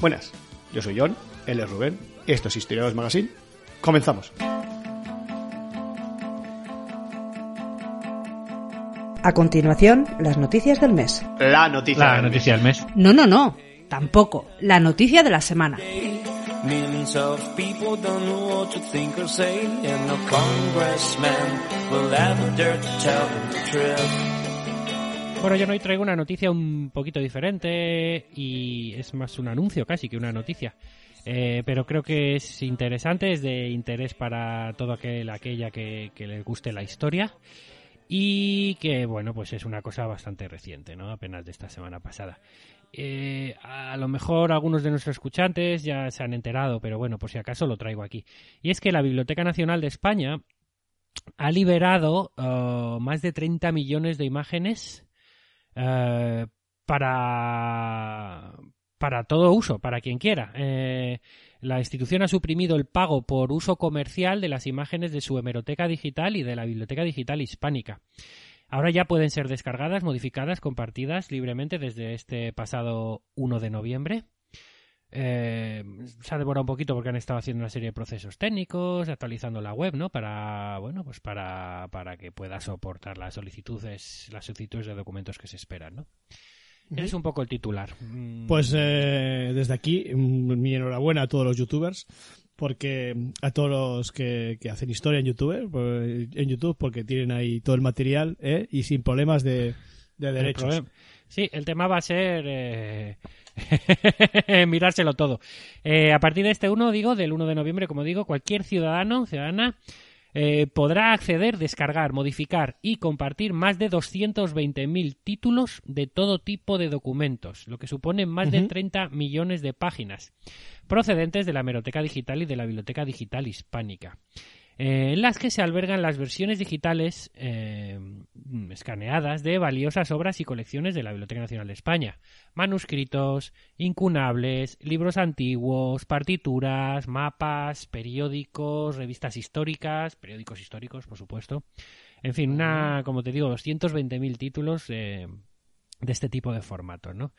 Buenas, yo soy John, él es Rubén, esto es Historiadores Magazine. Comenzamos. A continuación, las noticias del mes. La noticia. La del mes. noticia del mes. No, no, no, tampoco. La noticia de la semana. Bueno, yo hoy traigo una noticia un poquito diferente y es más un anuncio casi que una noticia. Eh, pero creo que es interesante, es de interés para todo aquel, aquella que, que le guste la historia y que, bueno, pues es una cosa bastante reciente, ¿no? Apenas de esta semana pasada. Eh, a lo mejor algunos de nuestros escuchantes ya se han enterado, pero bueno, por si acaso lo traigo aquí. Y es que la Biblioteca Nacional de España ha liberado eh, más de 30 millones de imágenes eh, para, para todo uso, para quien quiera. Eh, la institución ha suprimido el pago por uso comercial de las imágenes de su hemeroteca digital y de la Biblioteca Digital Hispánica. Ahora ya pueden ser descargadas, modificadas, compartidas libremente desde este pasado 1 de noviembre. Eh, se ha demorado un poquito porque han estado haciendo una serie de procesos técnicos, actualizando la web, ¿no? Para, bueno, pues para, para que pueda soportar las solicitudes, las solicitudes de documentos que se esperan, ¿no? Ese Es un poco el titular. Mm, Pues eh, desde aquí, mi enhorabuena a todos los youtubers, porque a todos los que, que hacen historia en YouTube, en YouTube, porque tienen ahí todo el material ¿eh? y sin problemas de, de derechos. Sí, el tema va a ser eh, mirárselo todo. Eh, a partir de este 1, digo, del 1 de noviembre, como digo, cualquier ciudadano, ciudadana, eh, podrá acceder, descargar, modificar y compartir más de 220.000 títulos de todo tipo de documentos, lo que supone más de Ujú. 30 millones de páginas, procedentes de la Hemeroteca Digital y de la Biblioteca Digital Hispánica eh, en las que se albergan las versiones digitales eh, escaneadas de valiosas obras y colecciones de la Biblioteca Nacional de España. Manuscritos, incunables, libros antiguos, partituras, mapas, periódicos, revistas históricas, periódicos históricos, por supuesto. En fin, una, como te digo, 220.000 títulos eh, de este tipo de formatos, ¿no?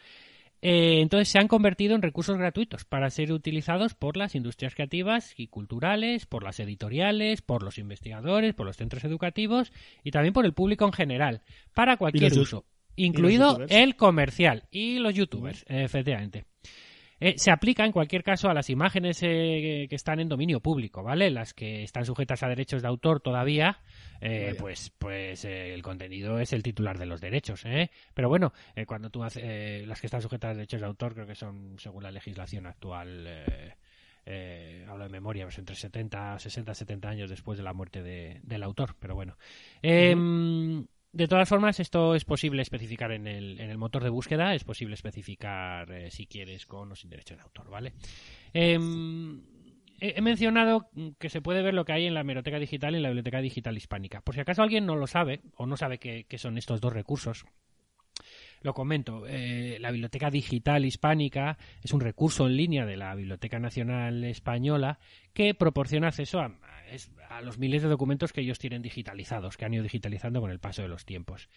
Eh, entonces se han convertido en recursos gratuitos para ser utilizados por las industrias creativas y culturales, por las editoriales, por los investigadores, por los centros educativos y también por el público en general, para cualquier uso, incluido el comercial y los youtubers, efectivamente. Eh, se aplica en cualquier caso a las imágenes eh, que están en dominio público, ¿vale? Las que están sujetas a derechos de autor todavía, eh, pues, pues eh, el contenido es el titular de los derechos, ¿eh? Pero bueno, eh, cuando tú haces eh, las que están sujetas a derechos de autor, creo que son según la legislación actual. Eh, eh, hablo de memoria, pues entre 70, 60, 70 años después de la muerte de- del autor, pero bueno. Em, de todas formas, esto es posible especificar en el, en el motor de búsqueda, es posible especificar eh, si quieres con o sin derecho de autor, ¿vale? Em, he mencionado que se puede ver lo que hay en la hemeroteca digital y en la biblioteca digital hispánica. Por si acaso alguien no lo sabe o no sabe qué son estos dos recursos, lo comento. eh, la Biblioteca Digital Hispánica es un recurso en línea de la Biblioteca Nacional Española que proporciona acceso a, a los miles de documentos que ellos tienen digitalizados, que han ido digitalizando con el paso de los tiempos.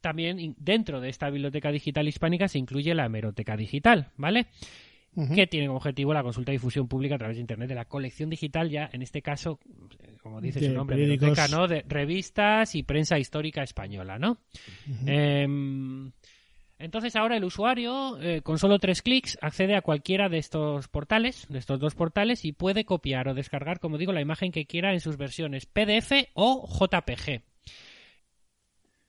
También dentro de esta Biblioteca Digital Hispánica se incluye la Hemeroteca Digital, ¿vale? Que tiene como objetivo la consulta y difusión pública a través de Internet de la colección digital, ya en este caso, eh, como dice De su nombre, periódicos. biblioteca, ¿no? De revistas y prensa histórica española, ¿no? Em, entonces ahora el usuario, eh, con solo tres clics, accede a cualquiera de estos portales, de estos dos portales, y puede copiar o descargar, como digo, la imagen que quiera en sus versiones PDF o JPG.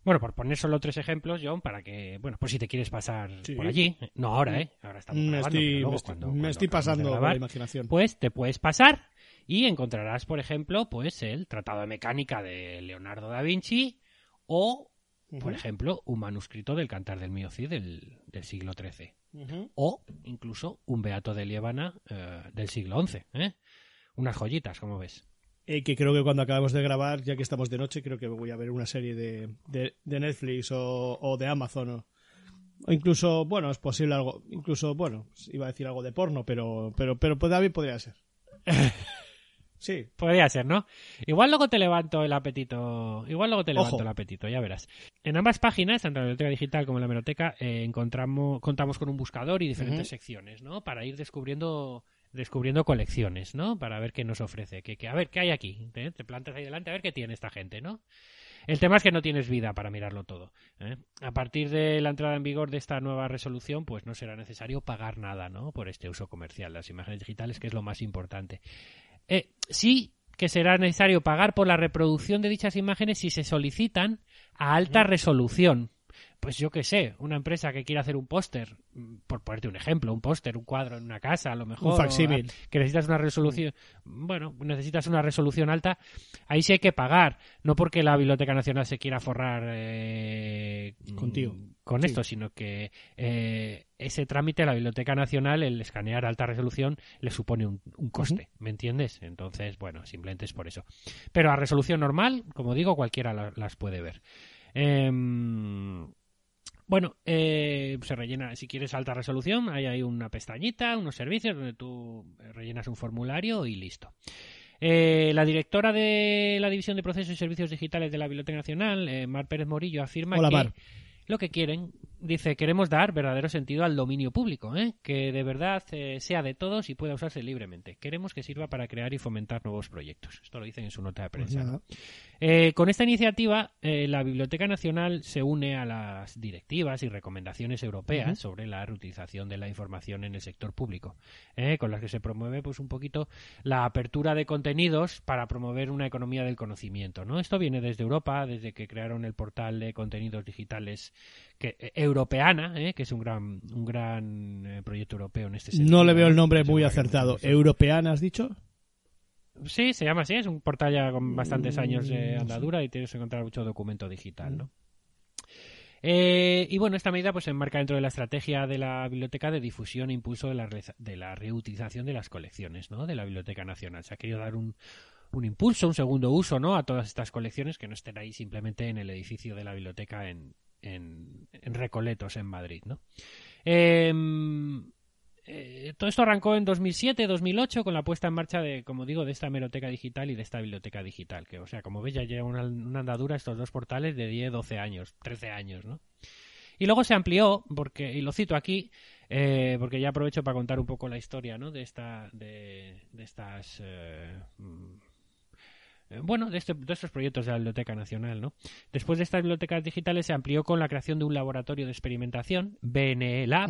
Bueno, por poner solo tres ejemplos, John, para que, bueno, por si te quieres pasar Sí. por allí. No ahora, ¿eh? Ahora estamos Me grabando, estoy, luego me estoy- cuando- me pasando grabar, la imaginación. pues te puedes pasar y encontrarás, por ejemplo, pues el Tratado de Mecánica de Leonardo da Vinci o, por ejemplo, un manuscrito del Cantar del Mío Cid del, del siglo XIII o incluso un Beato de Liébana eh, del siglo XI. ¿eh? Unas joyitas, como ves. Eh, que creo que cuando acabamos de grabar, ya que estamos de noche, creo que voy a ver una serie de, de, de Netflix o, o de Amazon o, o incluso, bueno, es posible algo, incluso, bueno, iba a decir algo de porno, pero, pero, pero David podría ser. Sí, Podría ser, ¿no? Igual luego te levanto el apetito. Igual luego te levanto Ojo. el apetito, ya verás. En ambas páginas, tanto en la biblioteca digital como en la hemeroteca, eh, encontramos, contamos con un buscador y diferentes secciones, ¿no? Para ir descubriendo descubriendo colecciones, ¿no? Para ver qué nos ofrece, que, que a ver qué hay aquí, ¿eh? te plantas ahí delante a ver qué tiene esta gente, ¿no? El tema es que no tienes vida para mirarlo todo. ¿eh? A partir de la entrada en vigor de esta nueva resolución, pues no será necesario pagar nada, ¿no? Por este uso comercial de las imágenes digitales, que es lo más importante. Eh, sí que será necesario pagar por la reproducción de dichas imágenes si se solicitan a alta resolución. Pues yo qué sé, una empresa que quiera hacer un póster, por ponerte un ejemplo, un póster, un cuadro en una casa, a lo mejor. Un facsímil. o a- Que necesitas una resolución. Bueno, necesitas una resolución alta. Ahí sí hay que pagar. No porque la Biblioteca Nacional se quiera forrar eh, Contigo. con Sí. esto, sino que eh, ese trámite a la Biblioteca Nacional, el escanear alta resolución, le supone un, un coste, ¿me entiendes? Entonces, bueno, simplemente es por eso. Pero a resolución normal, como digo, cualquiera la- las puede ver. Em, bueno, eh, se rellena, si quieres alta resolución, ahí hay una pestañita, unos servicios donde tú eh, rellenas un formulario y listo. Eh, la directora de la División de Procesos y Servicios Digitales de la Biblioteca Nacional, eh, Mar Pérez Morillo, afirma Hola, que Mar. Lo que quieren, dice, queremos dar verdadero sentido al dominio público, ¿eh? que de verdad eh, sea de todos y pueda usarse libremente. Queremos que sirva para crear y fomentar nuevos proyectos. Esto lo dicen en su nota de prensa. Eh, con esta iniciativa, eh, la Biblioteca Nacional se une a las directivas y recomendaciones europeas sobre la reutilización de la información en el sector público, con las que se promueve pues un poquito la apertura de contenidos para promover una economía del conocimiento. ¿no? Esto viene desde Europa, desde que crearon el portal de contenidos digitales que, eh, Europeana, eh, que es un gran, un gran eh, proyecto europeo en este sentido. No le veo el nombre muy acertado. ¿Europeana has dicho? Sí, se llama así, es un portal ya con bastantes años de andadura y tienes que encontrar mucho documento digital, ¿no? Eh, y bueno, esta medida pues se enmarca dentro de la estrategia de la biblioteca de difusión e impulso de la, de la reutilización de las colecciones, ¿no? De la Biblioteca Nacional. Se ha querido dar un, un impulso, un segundo uso, ¿no? A todas estas colecciones que no estén ahí simplemente en el edificio de la biblioteca en, en, Recoletos, en Madrid, ¿no? Em, eh, todo esto arrancó en 2007-2008 con la puesta en marcha de, como digo, de esta hemeroteca digital y de esta biblioteca digital. Que, o sea, como veis, ya lleva una, una andadura estos dos portales de 10, 12 años, 13 años, ¿no? Y luego se amplió, porque, y lo cito aquí, eh, porque ya aprovecho para contar un poco la historia, ¿no? De esta, de, estas, eh, bueno, de, este- de estos proyectos de la Biblioteca Nacional, ¿no? Después de estas bibliotecas digitales se amplió con la creación de un laboratorio de experimentación, BNE Lab,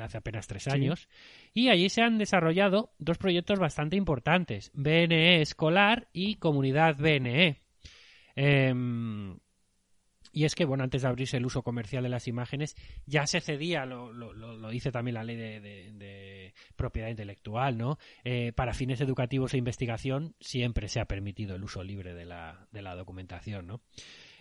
hace apenas tres años, y allí se han desarrollado dos proyectos bastante importantes, BNE Escolar y Comunidad BNE. Em, y es que, bueno, antes de abrirse el uso comercial de las imágenes, ya se cedía, lo, lo, lo- dice también la ley de, propiedad intelectual, ¿no? Eh, para fines educativos e investigación siempre se ha permitido el uso libre de la, de la documentación, ¿no?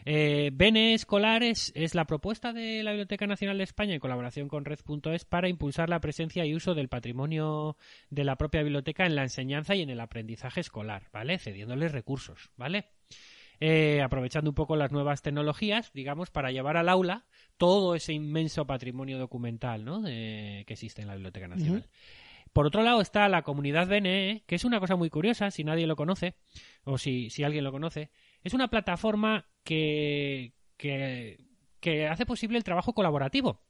Eh, BNE Escolar es, es la propuesta de la Biblioteca Nacional de España en colaboración con Red.es para impulsar la presencia y uso del patrimonio de la propia biblioteca en la enseñanza y en el aprendizaje escolar, ¿vale? Cediéndoles recursos, ¿vale? Eh, aprovechando un poco las nuevas tecnologías, digamos, para llevar al aula todo ese inmenso patrimonio documental ¿no? que existe en la Biblioteca Nacional. Por otro lado está la comunidad BNE, que es una cosa muy curiosa, si nadie lo conoce, o si, si alguien lo conoce. Es una plataforma que, que, que hace posible el trabajo colaborativo.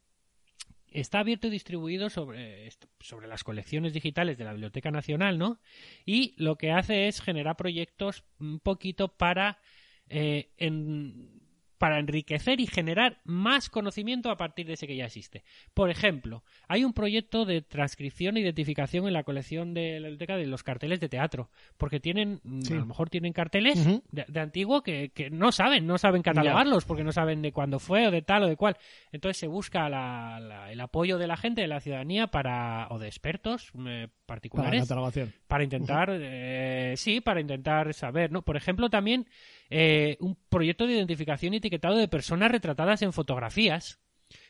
Está abierto y distribuido sobre, sobre las colecciones digitales de la Biblioteca Nacional, ¿no? Y lo que hace es generar proyectos un poquito para, eh, en- para enriquecer y generar más conocimiento a partir de ese que ya existe. Por ejemplo, hay un proyecto de transcripción e identificación en la colección de la biblioteca de los carteles de teatro, porque tienen, mm, Sí. a lo mejor tienen carteles de, de antiguo que, que no saben, no saben catalogarlos, porque no saben de cuándo fue o de tal o de cual. Entonces se busca la- la- el apoyo de la gente, de la ciudadanía, para o de expertos eh, particulares, para intentar, eh, sí, para intentar saber, ¿no? Por ejemplo, también eh, un proyecto de identificación y etiquetado de personas retratadas en fotografías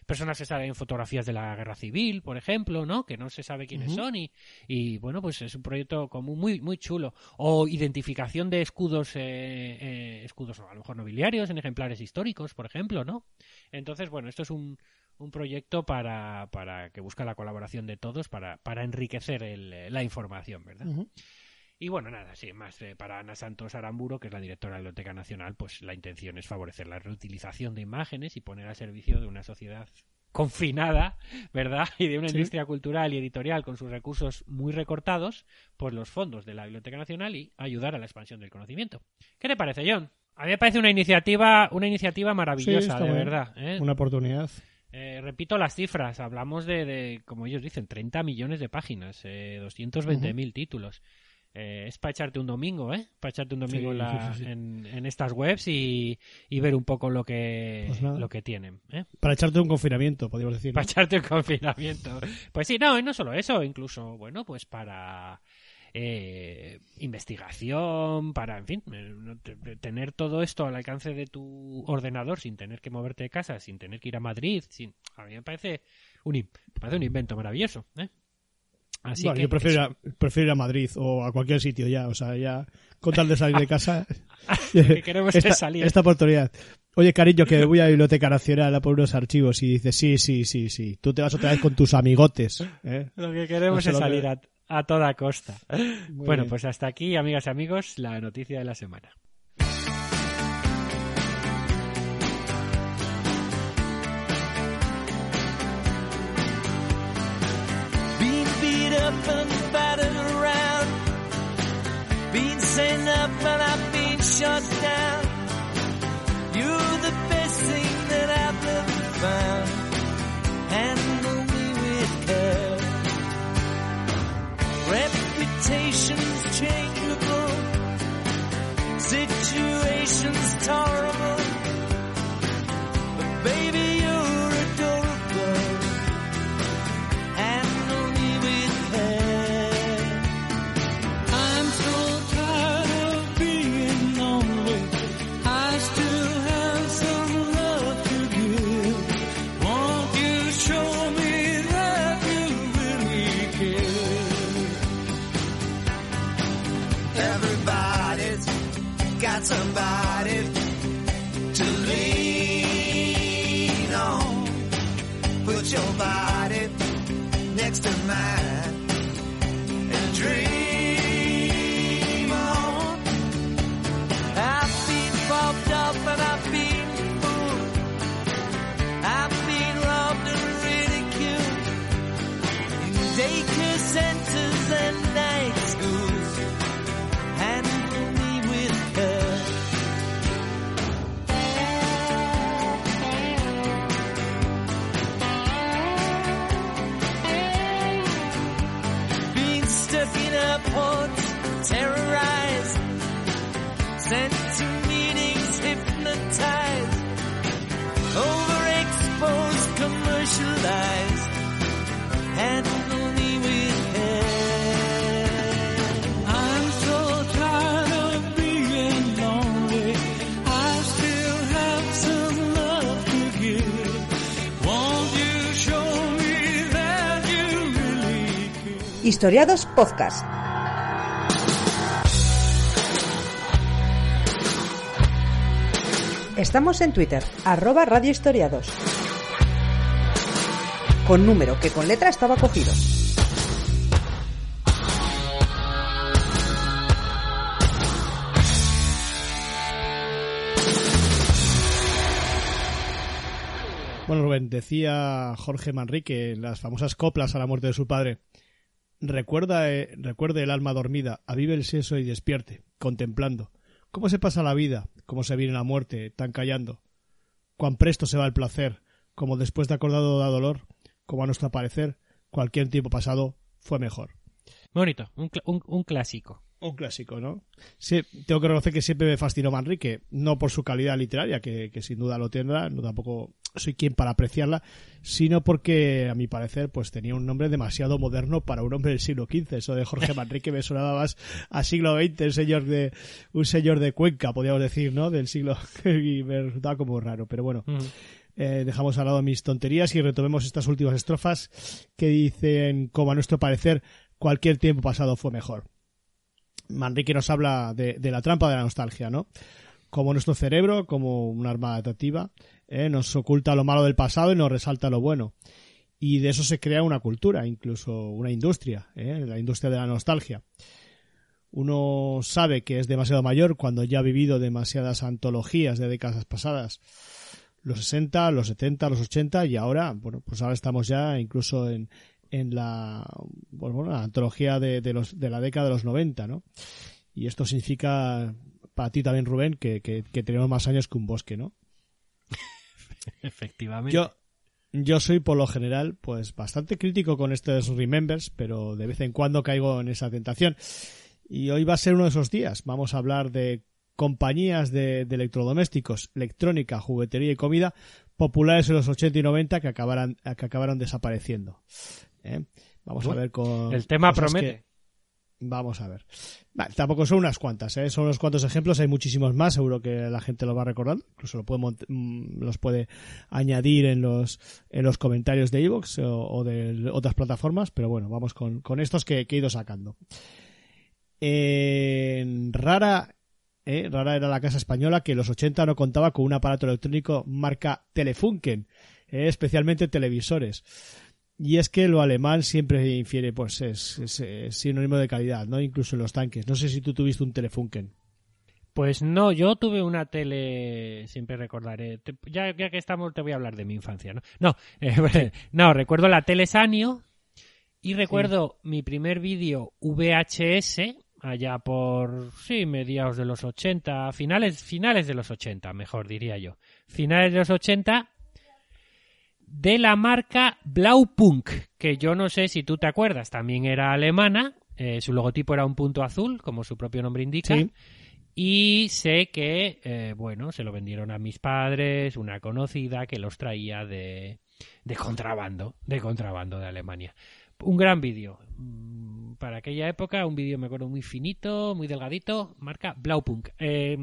personas que salen en fotografías de la guerra civil, por ejemplo, ¿no? Que no se sabe quiénes son y, y, bueno, pues es un proyecto como muy, muy chulo. O identificación de escudos, eh, eh, escudos a lo mejor nobiliarios en ejemplares históricos, por ejemplo, ¿no? Entonces, bueno, esto es un, un proyecto para, para que busca la colaboración de todos para, para enriquecer el, la información, ¿verdad? Y bueno, nada, sí, más eh, para Ana Santos Aramburo, que es la directora de la Biblioteca Nacional, pues la intención es favorecer la reutilización de imágenes y poner al servicio de una sociedad confinada, ¿verdad? Y de una Sí. industria cultural y editorial con sus recursos muy recortados, pues los fondos de la Biblioteca Nacional y ayudar a la expansión del conocimiento. ¿Qué te parece, John? A mí me parece una iniciativa, una iniciativa maravillosa, Sí, de verdad. ¿eh? Una oportunidad. Eh, repito las cifras, hablamos de, de, como ellos dicen, 30 millones de páginas, eh, 220.000 títulos. Eh, es para echarte un domingo, ¿eh? Para echarte un domingo Sí, en, la- sí, sí, sí. En, en estas webs y, y ver un poco lo que, Pues lo que tienen, ¿eh? Para echarte un confinamiento, podríamos decir. ¿no? Para echarte un confinamiento. Pues sí, no, y no solo eso, incluso, bueno, pues para eh, investigación, para, en fin, eh, tener todo esto al alcance de tu ordenador sin tener que moverte de casa, sin tener que ir a Madrid, sin, a mí me parece un, me parece un invento maravilloso, ¿eh? Así Bueno, que yo prefiero ir, a, prefiero ir a Madrid o a cualquier sitio ya. O sea, ya con tal de salir de casa. Lo que queremos esta, es salir. esta oportunidad. Oye, cariño, que voy a la Biblioteca Nacional a por unos archivos y dices, sí, sí, sí, sí. Tú te vas otra vez con tus amigotes. ¿eh? Lo que queremos No es que- salir a, a toda costa. Muy bueno, bien. pues hasta aquí, amigas y amigos, la noticia de la semana. Up and battered around. Being sent up and I've been shot down. You're the best thing that I've ever found. Handle me with care. Reputation's changeable. Situation's tolerable. Historiados Podcast. Estamos en Twitter, arroba Radio Historiados. Con número que con letra estaba cogido. Bueno, Rubén, decía Jorge Manrique en las famosas coplas a la muerte de su padre. Recuerda, eh, recuerde el alma dormida, avive el seso y despierte, contemplando. ¿Cómo se pasa la vida? ¿Cómo se viene la muerte? Tan callando. Cuán presto se va el placer, como después de acordado da dolor, como a nuestro parecer, cualquier tiempo pasado fue mejor. Bonito, un, un, un clásico. Un clásico, ¿no? Sí, tengo que reconocer que siempre me fascinó Manrique, no por su calidad literaria, que, que sin duda lo tendrá, no tampoco soy quien para apreciarla, sino porque, a mi parecer, pues tenía un nombre demasiado moderno para un hombre del siglo XV. Eso de Jorge Manrique me sonaba más a siglo XX, un señor de, un señor de Cuenca, podríamos decir, ¿no? Del siglo, y me resultaba como raro, pero bueno. Eh, dejamos al lado mis tonterías y retomemos estas últimas estrofas que dicen, como a nuestro parecer, cualquier tiempo pasado fue mejor. Manrique nos habla de, la trampa de la nostalgia, ¿no? Como nuestro cerebro, como un arma adaptativa, ¿eh? nos oculta lo malo del pasado y nos resalta lo bueno. Y de eso se crea una cultura, incluso una industria, ¿eh? la industria de la nostalgia. Uno sabe que es demasiado mayor cuando ya ha vivido demasiadas antologías de décadas pasadas. Los 60, los 70, los 80 y ahora, bueno, pues ahora estamos ya incluso en, en la, pues bueno, la antología de, de, los, de la década de los 90, ¿no? Y esto significa para ti también, Rubén, que, que, que tenemos más años que un bosque, ¿no? Efectivamente. Yo, yo soy por lo general pues bastante crítico con estos remembers, pero de vez en cuando caigo en esa tentación. Y hoy va a ser uno de esos días. Vamos a hablar de compañías de, de electrodomésticos, electrónica, juguetería y comida populares en los 80 y 90 que acabaran, que acabaron desapareciendo. ¿Eh? Vamos a ver con... El tema promete. Vamos a ver. Vale, tampoco son unas cuantas, ¿eh? son unos cuantos ejemplos, hay muchísimos más, seguro que la gente los va recordando, incluso lo puede mm, los puede añadir en los, en los comentarios de iVoox o, o de otras plataformas, pero bueno, vamos con, con estos que, que he ido sacando. En Rara, ¿eh? Rara era la casa española que en los 80 no contaba con un aparato electrónico marca Telefunken, ¿eh? especialmente televisores. Y es que lo alemán siempre infiere, pues es, es- es sinónimo de calidad, ¿no? Incluso en los tanques. No sé si tú tuviste un Telefunken. Pues no, yo tuve una tele, siempre recordaré, te- ya, ya que estamos te voy a hablar de mi infancia, ¿no? No, eh, no, recuerdo la tele Sanio y recuerdo mi primer vídeo VHS allá por, sí, mediados de los 80, finales, finales de los 80, mejor diría yo, finales de los 80 de la marca Blaupunk, que yo no sé si tú te acuerdas, también era alemana, eh, su logotipo era un punto azul, como su propio nombre indica. Sí. Y sé que, eh, bueno, se lo vendieron a mis padres, una conocida que los traía de, de contrabando, de contrabando de Alemania. Un gran vídeo. Mm, Para aquella época, un vídeo, me acuerdo, muy finito, muy delgadito, marca Blaupunk. Eh,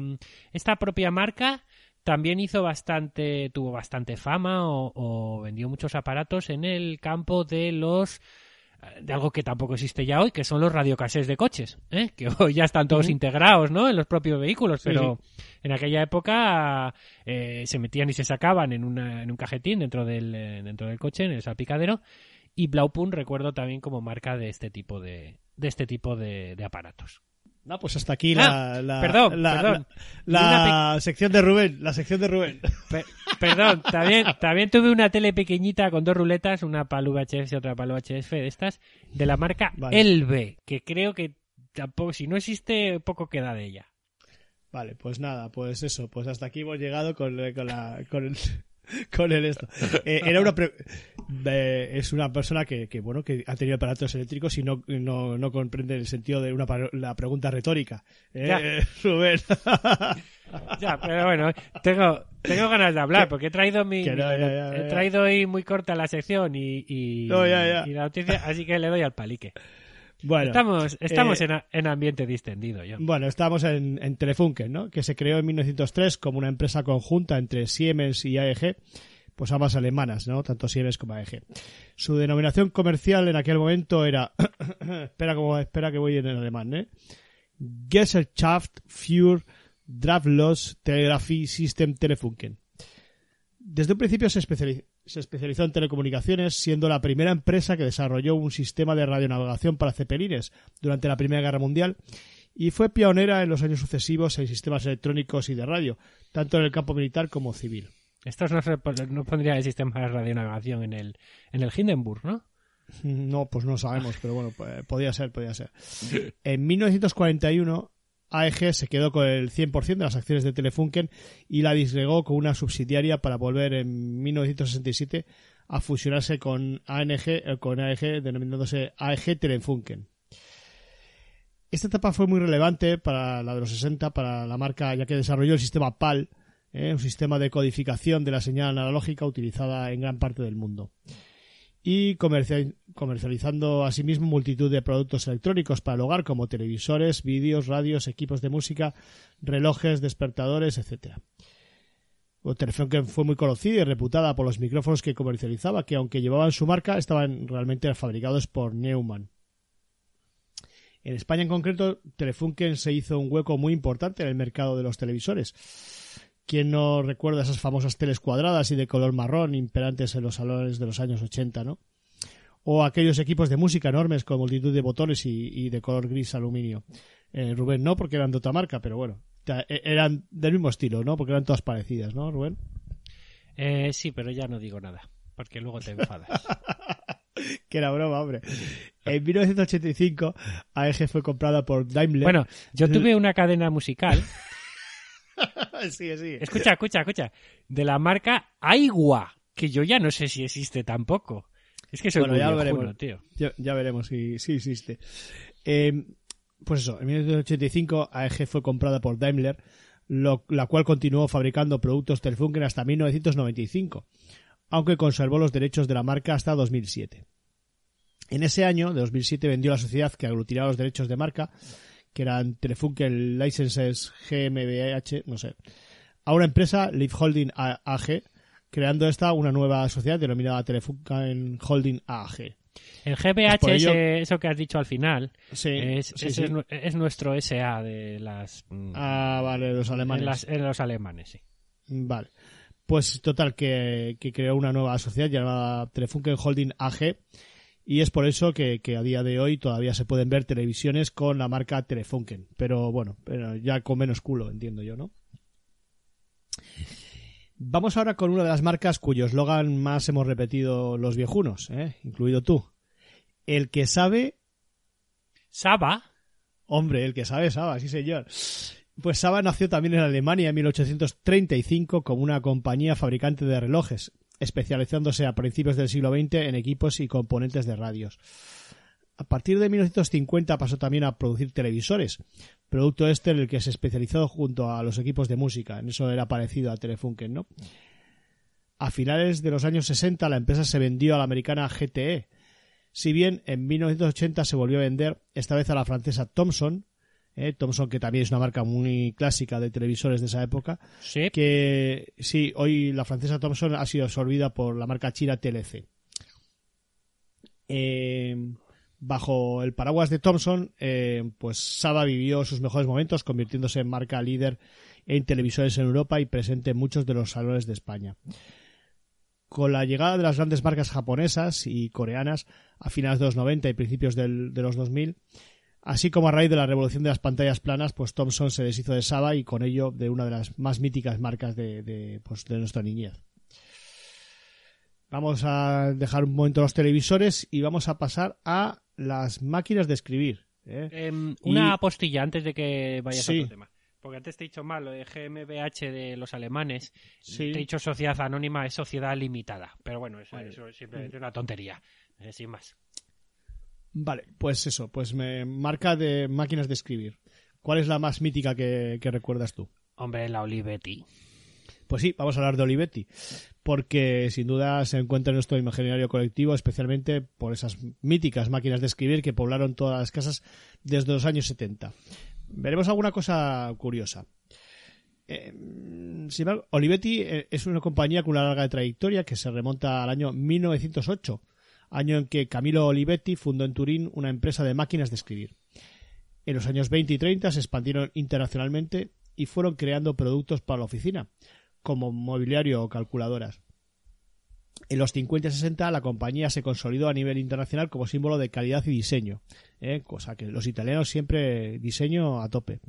esta propia marca también hizo bastante, tuvo bastante fama o, o vendió muchos aparatos en el campo de los de algo que tampoco existe ya hoy, que son los radiocasés de coches, ¿eh? que hoy ya están todos integrados ¿no? en los propios vehículos, Sí, pero en aquella época eh, se metían y se sacaban en, una, en un cajetín dentro del, eh, dentro del coche, en el salpicadero, y Blaupun recuerdo también como marca de este tipo de, de, este tipo de, de aparatos. No, pues hasta aquí Ah, la, perdón, la, perdón. la- sección de Rubén, la sección de Rubén. Pe- perdón, también, también tuve una tele pequeñita con dos ruletas, una para VHS y otra para VHF de estas, de la marca Vale. Elbe, que creo que tampoco, si no existe, poco queda de ella. Vale, pues nada, pues eso, pues hasta aquí hemos llegado con, con la con el con el esto. Eh, era una pre- eh, es una persona que, que bueno que ha tenido aparatos eléctricos y no, no, no comprende el sentido de una la pregunta retórica. Eh, Ya. Rubén. Ya, pero bueno, tengo, tengo ganas de hablar porque he traído mi, Que no, mi- ya, ya, he traído hoy muy corta la sección y, y, No, ya, ya. y la noticia, así que le doy al palique. Bueno, estamos estamos eh, en, a- en ambiente distendido, yo. Bueno, estamos en, en Telefunken, ¿no? Que se creó en 1903 como una empresa conjunta entre Siemens y AEG, pues ambas alemanas, ¿no? Tanto Siemens como AEG. Su denominación comercial en aquel momento era, espera, como, espera que voy en alemán, ¿eh? Gesellschaft für Drahtlos Telegraphy System Telefunken. Desde un principio se, especiali- se especializó en telecomunicaciones, siendo la primera empresa que desarrolló un sistema de radionavegación para cepelines durante la Primera Guerra Mundial y fue pionera en los años sucesivos en sistemas electrónicos y de radio, tanto en el campo militar como civil. Estos no, se, no pondría el sistema de radionavegación en el, en el Hindenburg, ¿no? No, pues no sabemos, pero bueno, pues, podía ser, podía ser. En 1941, AEG se quedó con el 100% de las acciones de Telefunken y la disgregó con una subsidiaria para volver en 1967 a fusionarse con ANG, eh, con AEG, denominándose AEG Telefunken. Esta etapa fue muy relevante para la de los 60, para la marca, ya que desarrolló el sistema PAL, eh, un sistema de codificación de la señal analógica utilizada en gran parte del mundo y comercia- comercializando asimismo multitud de productos electrónicos para el hogar como televisores, vídeos, radios, equipos de música, relojes, despertadores. O Telefunken fue muy conocida y reputada por los micrófonos que comercializaba, que aunque llevaban su marca, estaban realmente fabricados por Neumann. En España en concreto, Telefunken se hizo un hueco muy importante en el mercado de los televisores. ¿Quién no recuerda esas famosas teles cuadradas y de color marrón imperantes en los salones de los años 80, ¿no? O aquellos equipos de música enormes con multitud de botones y, y de color gris aluminio. Eh, Rubén no, porque eran de otra marca, pero bueno, ta- e- eran del mismo estilo, ¿no? Porque eran todas parecidas, ¿no, Rubén? Eh, sí, pero ya no digo nada, porque luego te enfadas. Que era broma, hombre. En 1985, AEG fue comprada por Daimler. bueno, yo tuve una cadena musical. Escucha, escucha, escucha. De la marca Aigua, que yo ya no sé si existe tampoco. Es que soy Bueno, muy ya veremos. tío. Ya, ya veremos si, si existe. Eh, pues eso, en 1985 AEG fue comprada por Daimler, lo- la cual continuó fabricando productos Telefunken hasta 1995, aunque conservó los derechos de la marca hasta 2007. En ese año, de 2007, vendió la sociedad que aglutinaba los derechos de marca, que eran Telefunken Licenses GmbH, no sé, a una empresa, Leaf Holding AG, creando esta una nueva sociedad denominada Telefunken Holding AG. El GBH, Por ello- eso que has dicho al final, Sí, es, sí, ese sí. Es, nu- es nuestro SA de las. mm, Ah, vale, los alemanes. en las- en los alemanes, sí. Vale. Pues total, que, que creó una nueva sociedad llamada Telefunken Holding AG y es por eso que, que a día de hoy todavía se pueden ver televisiones con la marca Telefunken. Pero bueno, pero ya con menos culo, entiendo yo, ¿no? Vamos ahora con una de las marcas cuyo eslogan más hemos repetido los viejunos, ¿eh? incluido tú. El que sabe Saba, Hombre, el que sabe, sabe, sí señor. Pues Saba nació también en Alemania en 1835 como una compañía fabricante de relojes, especializándose a principios del siglo XX en equipos y componentes de radios. A partir de 1950 pasó también a producir televisores, producto este en el que se especializó junto a los equipos de música. En eso era parecido a Telefunken, ¿no? A finales de los años 60 la empresa se vendió a la americana GTE, si bien en 1980 se volvió a vender, esta vez a la francesa Thomson, eh, Thomson que también es una marca muy clásica de televisores de esa época, sí. que sí, hoy la francesa Thomson ha sido absorbida por la marca china TLC. Eh, bajo el paraguas de Thomson, eh, pues Saba vivió sus mejores momentos convirtiéndose en marca líder en televisores en Europa y presente en muchos de los salones de España. Con la llegada de las grandes marcas japonesas y coreanas a finales de los 90 y principios del- de los 2000, así como a raíz de la revolución de las pantallas planas, pues Thomson se deshizo de Saba y con ello de una de las más míticas marcas de, de, pues, de nuestra niñez. Vamos a dejar un momento los televisores y vamos a pasar a las máquinas de escribir. ¿eh? Em, Y- una apostilla antes de que vayas Sí. a otro tema. Porque antes te he dicho mal, lo de GmbH de los alemanes. Sí. Te he dicho sociedad anónima, es sociedad limitada. Pero bueno, eso, eso es simplemente una tontería. eh, sin más. Vale, pues eso, pues me marca de máquinas de escribir. ¿Cuál es la más mítica que, que recuerdas tú? Hombre, la Olivetti. Pues sí, vamos a hablar de Olivetti, porque sin duda se encuentra en nuestro imaginario colectivo, especialmente por esas míticas máquinas de escribir que poblaron todas las casas desde los años 70. Veremos alguna cosa curiosa. Eh, sin embargo, Olivetti eh, es una compañía con una larga trayectoria que se remonta al año 1908, año en que Camilo Olivetti fundó en Turín una empresa de máquinas de escribir. En los años 20 y 30 se expandieron internacionalmente y fueron creando productos para la oficina, como mobiliario o calculadoras. En los 50 y 60 la compañía se consolidó a nivel internacional como símbolo de calidad y diseño, ¿eh? cosa que los italianos siempre diseño a tope.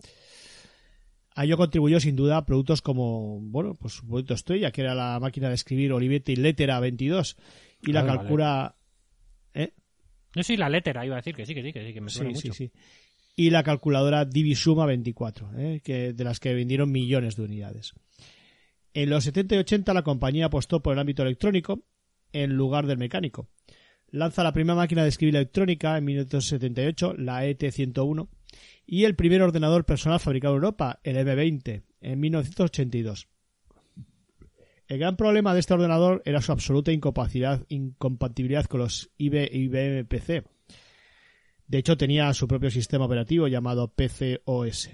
A ello contribuyó sin duda productos como, bueno, pues su producto estrella, que era la máquina de escribir Olivetti Lettera 22 y la vale. calcula... No soy la letra, iba a decir que sí, que sí, que sí, que me suena Sí, sí, mucho. sí. Y la calculadora Divisuma 24, ¿eh? que, de las que vendieron millones de unidades. En los 70 y 80 la compañía apostó por el ámbito electrónico en lugar del mecánico. Lanza la primera máquina de escribir electrónica en 1978, la E ET101, y el primer ordenador personal fabricado en Europa, el M20, en 1982. El gran problema de este ordenador era su absoluta incapacidad, incompatibilidad con los IB, IBM PC. De hecho, tenía su propio sistema operativo llamado PCOS.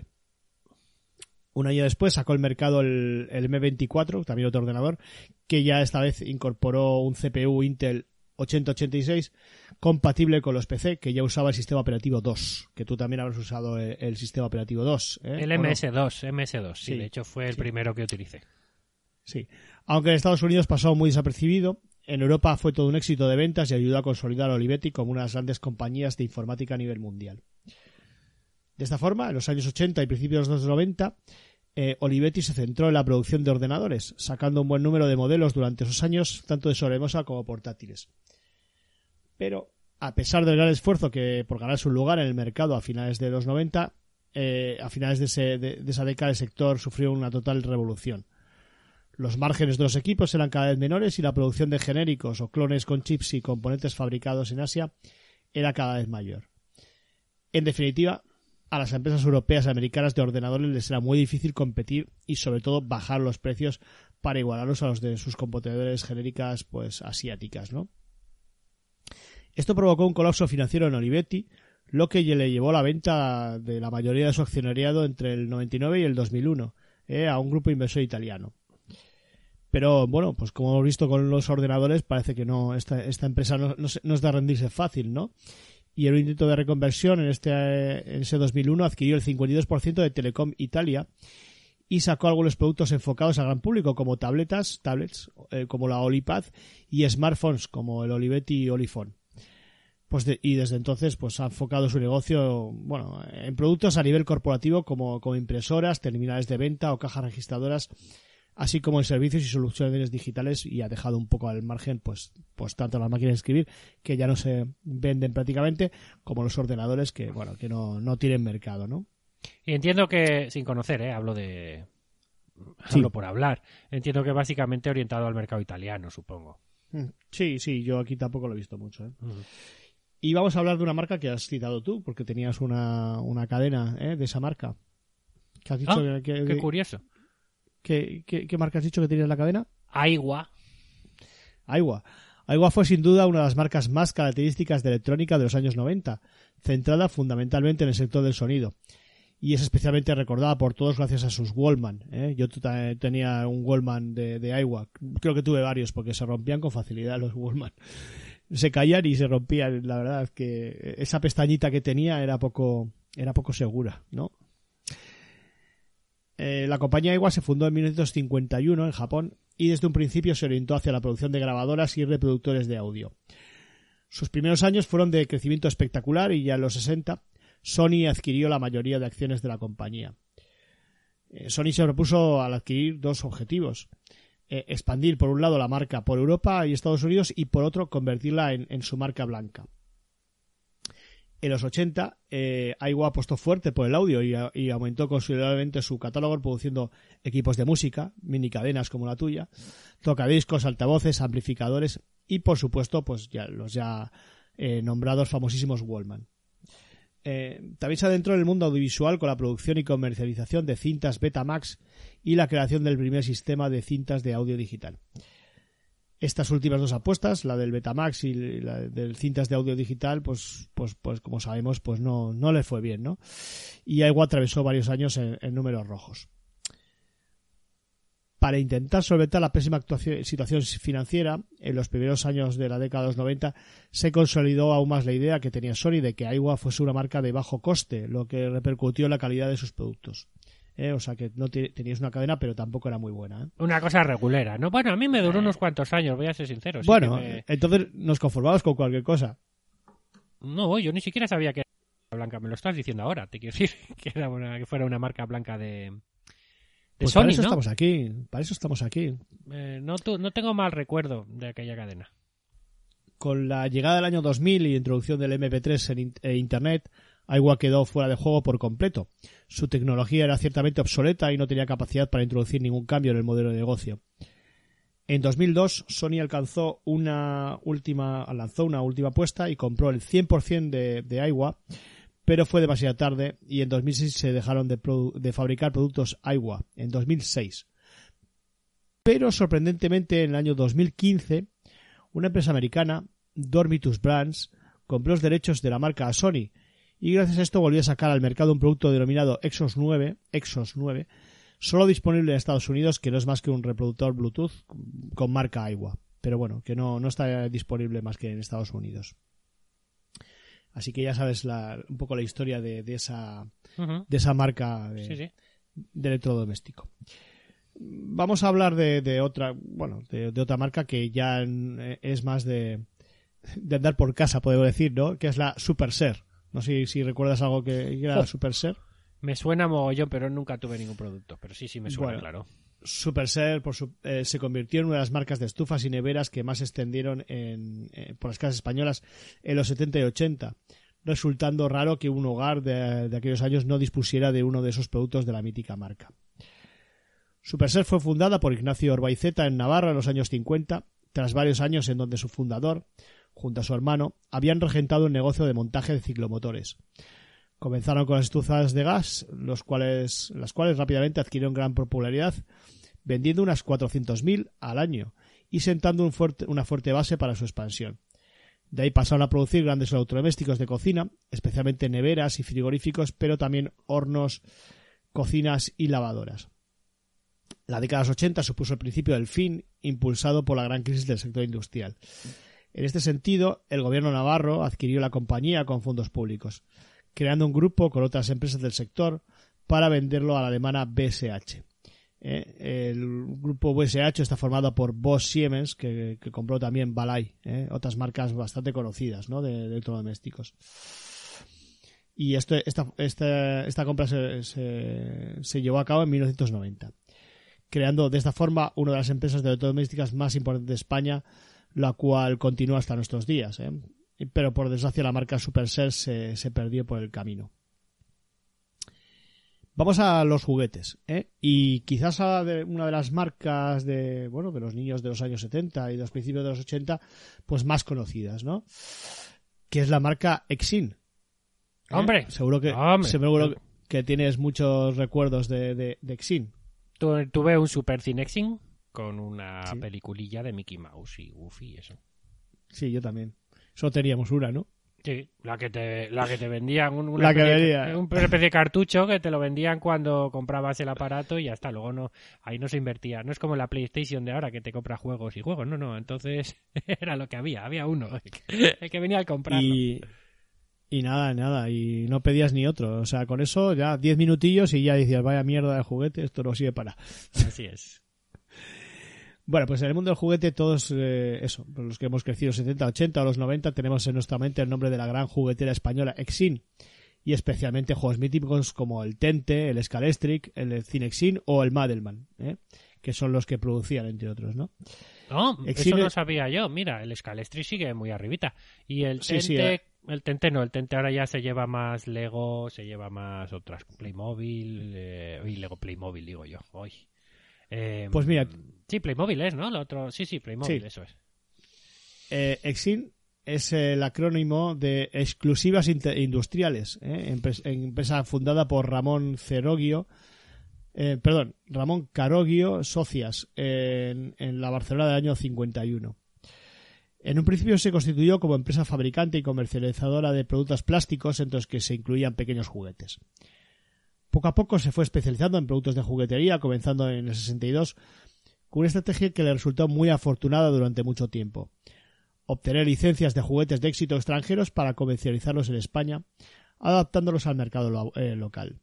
Un año después sacó al mercado el, el M24, también otro ordenador, que ya esta vez incorporó un CPU Intel 8086 compatible con los PC, que ya usaba el sistema operativo 2, que tú también habrás usado el, el sistema operativo 2. ¿eh? El ¿O no? MS2, MS2, sí, Sí, de hecho fue el sí. primero que utilicé. Sí. Aunque en Estados Unidos pasó muy desapercibido, en Europa fue todo un éxito de ventas y ayudó a consolidar a Olivetti como una de las grandes compañías de informática a nivel mundial. De esta forma, en los años 80 y principios de los 90, eh, Olivetti se centró en la producción de ordenadores, sacando un buen número de modelos durante esos años, tanto de sobremesa como portátiles. Pero, a pesar del gran esfuerzo que por ganarse un lugar en el mercado a finales de los 90, eh, a finales de, ese- de- de esa década el sector sufrió una total revolución. Los márgenes de los equipos eran cada vez menores y la producción de genéricos o clones con chips y componentes fabricados en Asia era cada vez mayor. En definitiva, a las empresas europeas y americanas de ordenadores les era muy difícil competir y sobre todo bajar los precios para igualarlos a los de sus competidores genéricas pues asiáticas, ¿no? Esto provocó un colapso financiero en Olivetti, lo que le llevó a la venta de la mayoría de su accionariado entre el 99 y el 2001 eh, a un grupo inversor italiano. Pero bueno, pues como hemos visto con los ordenadores, parece que no esta, esta empresa no, no, es de rendirse fácil, ¿no? Y el intento de reconversión en este en ese 2001 adquirió el 52% de Telecom Italia y sacó algunos productos enfocados al gran público como tabletas, tablets eh, como la Olipad y smartphones como el Olivetti Olifone. Pues de- y desde entonces pues ha enfocado su negocio bueno en productos a nivel corporativo como, como impresoras, terminales de venta o cajas registradoras así como en servicios y soluciones digitales y ha dejado un poco al margen pues pues tanto las máquinas de escribir que ya no se venden prácticamente como los ordenadores que bueno que no, no tienen mercado no Y entiendo que, sin conocer, ¿eh? hablo de. Sí. Hablo por hablar. Entiendo que básicamente orientado al mercado italiano, supongo. Mm, sí sí yo aquí tampoco lo he visto mucho ¿eh? y vamos a hablar de una marca que has citado tú porque tenías una, una cadena ¿eh? de esa marca ¿Qué has dicho Ah, que, que- Qué curioso. ¿Qué, qué, qué marca has dicho que tenías la cadena? Aigua. Aiwa. Aiwa fue sin duda una de las marcas más características de electrónica de los años 90, centrada fundamentalmente en el sector del sonido. Y es especialmente recordada por todos gracias a sus Wallman. ¿eh? Yo tenía un Wallman de, de Aiwa. Creo que tuve varios porque se rompían con facilidad los Wallman. Se caían y se rompían. La verdad es que esa pestañita que tenía era poco, era poco segura, ¿no? Eh, la compañía Aiwa se fundó en 1951 en Japón y desde un principio se orientó hacia la producción de grabadoras y reproductores de audio. Sus primeros años fueron de crecimiento espectacular y ya en los 60 Sony adquirió la mayoría de acciones de la compañía. Eh, Sony se propuso al adquirir dos objetivos. Eh, expandir por un lado la marca por Europa y Estados Unidos y por otro convertirla en su marca blanca. En los 80, eh, apostó fuerte por el audio y aumentó considerablemente su catálogo produciendo equipos de música, mini cadenas como la tuya, tocadiscos, altavoces, amplificadores y por supuesto pues ya los ya eh, nombrados famosísimos Wallman. Eh, también se adentró en el mundo audiovisual con la producción y comercialización de cintas Betamax y la creación del primer sistema de cintas de audio digital. Estas últimas dos apuestas, la del Betamax y la del cintas de audio digital, pues, pues, pues como sabemos, pues no, no le fue bien, ¿no? Y Aiwa atravesó varios años en, números rojos. Para intentar solventar la pésima situación financiera, en los primeros años de la década de los 90 se consolidó aún más la idea que tenía Sony de que Aiwa fuese una marca de bajo coste, lo que repercutió en la calidad de sus productos. ¿Eh? O sea que no te- tenías una cadena, pero tampoco era muy buena. ¿eh? Una cosa regulera, ¿no? Bueno, a mí me duró unos cuantos años, voy a ser sincero. bueno, me- entonces nos conformamos con cualquier cosa. No, yo ni siquiera sabía que era blanca. Me lo estás diciendo ahora. Te quiero decir que, era una, que fuera una marca blanca de, de Pues Sony, para eso ¿no? estamos aquí, para eso estamos aquí. Eh, no, tu- no tengo mal recuerdo de aquella cadena. Con la llegada del año 2000 y introducción del MP3 en e Internet, Aiwa quedó fuera de juego por completo. Su tecnología era ciertamente obsoleta y no tenía capacidad para introducir ningún cambio en el modelo de negocio. En 2002, Sony alcanzó una última, lanzó una última apuesta y compró el 100% de, de pero fue demasiado tarde y en 2006 se dejaron de fabricar productos Aiwa. En 2006. Pero sorprendentemente en el año 2015 una empresa americana, Dormitus Brands, compró los derechos de la marca a Sony y gracias a esto volvió a sacar al mercado un producto denominado Exos 9, Exos 9 solo disponible en Estados Unidos, que no es más que un reproductor Bluetooth con marca Aiwa. Pero bueno, que no, no está disponible más que en Estados Unidos. Así que ya sabes la, un poco la historia de, de esa, de esa marca de, Sí, sí. de electrodoméstico. Vamos a hablar de, de otra, bueno, de, otra marca que ya eh, es más de, de andar por casa, podemos decir, ¿no? Que es la Superser. No sé si recuerdas algo que era Jo. Superser. Me suena mogollón, pero nunca tuve ningún producto. Pero sí, sí me suena, Bueno. claro. Superser por su- eh, se convirtió en una de las marcas de estufas y neveras que más se extendieron en, eh, por las casas españolas en los 70 y 80, resultando raro que un hogar de, de aquellos años no dispusiera de uno de esos productos de la mítica marca. Superser fue fundada por Ignacio Orbaiceta en Navarra en los años 50, tras varios años en donde su fundador, junto a su hermano, habían regentado un negocio de montaje de ciclomotores. Comenzaron con las estufas de gas, los cuales, las cuales rápidamente adquirieron gran popularidad, vendiendo unas 400.000 al año y sentando fuerte- una fuerte base para su expansión. De ahí pasaron a producir grandes electrodomésticos de cocina, especialmente neveras y frigoríficos, pero también hornos, cocinas y lavadoras. La década de los 80 supuso el principio del fin, impulsado por la gran crisis del sector industrial. En este sentido, el gobierno navarro adquirió la compañía con fondos públicos, creando un grupo con otras empresas del sector para venderlo a la alemana BSH. Eh, el grupo BSH está formado por Bosch Siemens, que, compró también Balay, eh, otras marcas bastante conocidas ¿no? de, electrodomésticos. Y esto, esta, compra se, se, se llevó a cabo en 1990, creando de esta forma una de las empresas de electrodomésticas más importantes de España, la cual continúa hasta nuestros días. ¿eh? Pero por desgracia la marca Supercell se, se perdió por el camino. Vamos a los juguetes, ¿eh? Y quizás a de una de las marcas de, bueno, de los niños de los años 70 y de los principios de los 80, pues más conocidas, ¿no? Que es la marca Exin. ¿eh? ¡Hombre! Seguro que, ¡Hombre! seguro que tienes muchos recuerdos de, de, de Exin. Tu- Tuve un Super Cinexin con una Sí. peliculilla de Mickey Mouse y Goofy y eso. Sí, yo también. Solo teníamos una, ¿no? Sí, la que te, la que te vendían un, una La que especie, un especie de cartucho que te lo vendían cuando comprabas el aparato y ya está. Luego no, ahí no se invertía. No es como la PlayStation de ahora que te compra juegos y juegos. No, no. Entonces era lo que había. Había uno. El que venía al comprarlo. Y, y nada, nada, y no pedías ni otro. O sea, con eso ya 10 minutillos y ya decías, vaya mierda de juguete, esto no sirve para. Así es. Bueno, pues en el mundo del juguete todos, eh, eso, los que hemos crecido 70, 80 o los 90, tenemos en nuestra mente el nombre de la gran juguetera española Exin. Y especialmente juegos míticos como el Tente, el Scalestric, el Cinexin o el Madelman, ¿eh? que son los que producían, entre otros, ¿no? No, Exhibe- eso no sabía yo. Mira, el Scalestri sigue muy arribita. Y el Sí, Tente, sí, eh. el Tente no, el Tente ahora ya se lleva más Lego, se lleva más otras Playmobil, eh, y Lego Playmobil digo yo, hoy. Eh, Pues mira- Sí, Playmobil es, ¿no? Lo otro, sí, sí, Playmobil, Sí. eso es. Eh, Exin es el acrónimo de Exclusivas Industriales, ¿eh? Empres- empresa fundada por Ramón Cerogio, eh, perdón, Ramón Carogio Socias en, en la Barcelona del año 51. En un principio se constituyó como empresa fabricante y comercializadora de productos plásticos, entre los que se incluían pequeños juguetes. Poco a poco se fue especializando en productos de juguetería, comenzando en el 62, con una estrategia que le resultó muy afortunada durante mucho tiempo obtener licencias de juguetes de éxito extranjeros para comercializarlos en España, adaptándolos al mercado eh, local.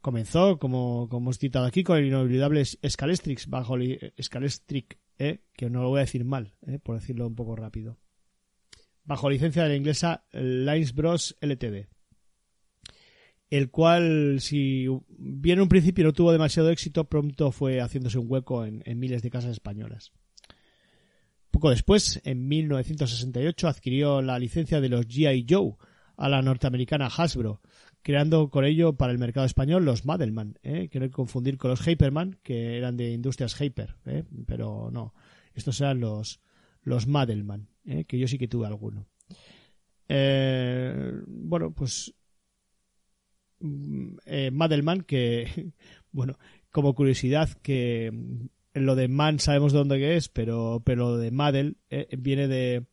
Comenzó, como, como hemos citado aquí, con el inolvidable Scalestrix, bajo eh, que no lo voy a decir mal, eh, por decirlo un poco rápido, bajo licencia de la inglesa Lines Bros Ltd. El cual, si bien en un principio no tuvo demasiado éxito, pronto fue haciéndose un hueco en- miles de casas españolas. Poco después, en 1968, adquirió la licencia de los G.I. Joe a la norteamericana Hasbro, creando con ello para el mercado español los Madelman, ¿eh? que no hay que confundir con los Hyperman, que eran de Industrias Hyper, ¿eh? pero no, estos eran los, los Madelman, ¿eh? que yo sí que tuve alguno. Eh, bueno, pues eh, Madelman, que, bueno, como curiosidad, que mm, lo de Man sabemos de dónde es, pero, pero lo de Madel eh, viene de,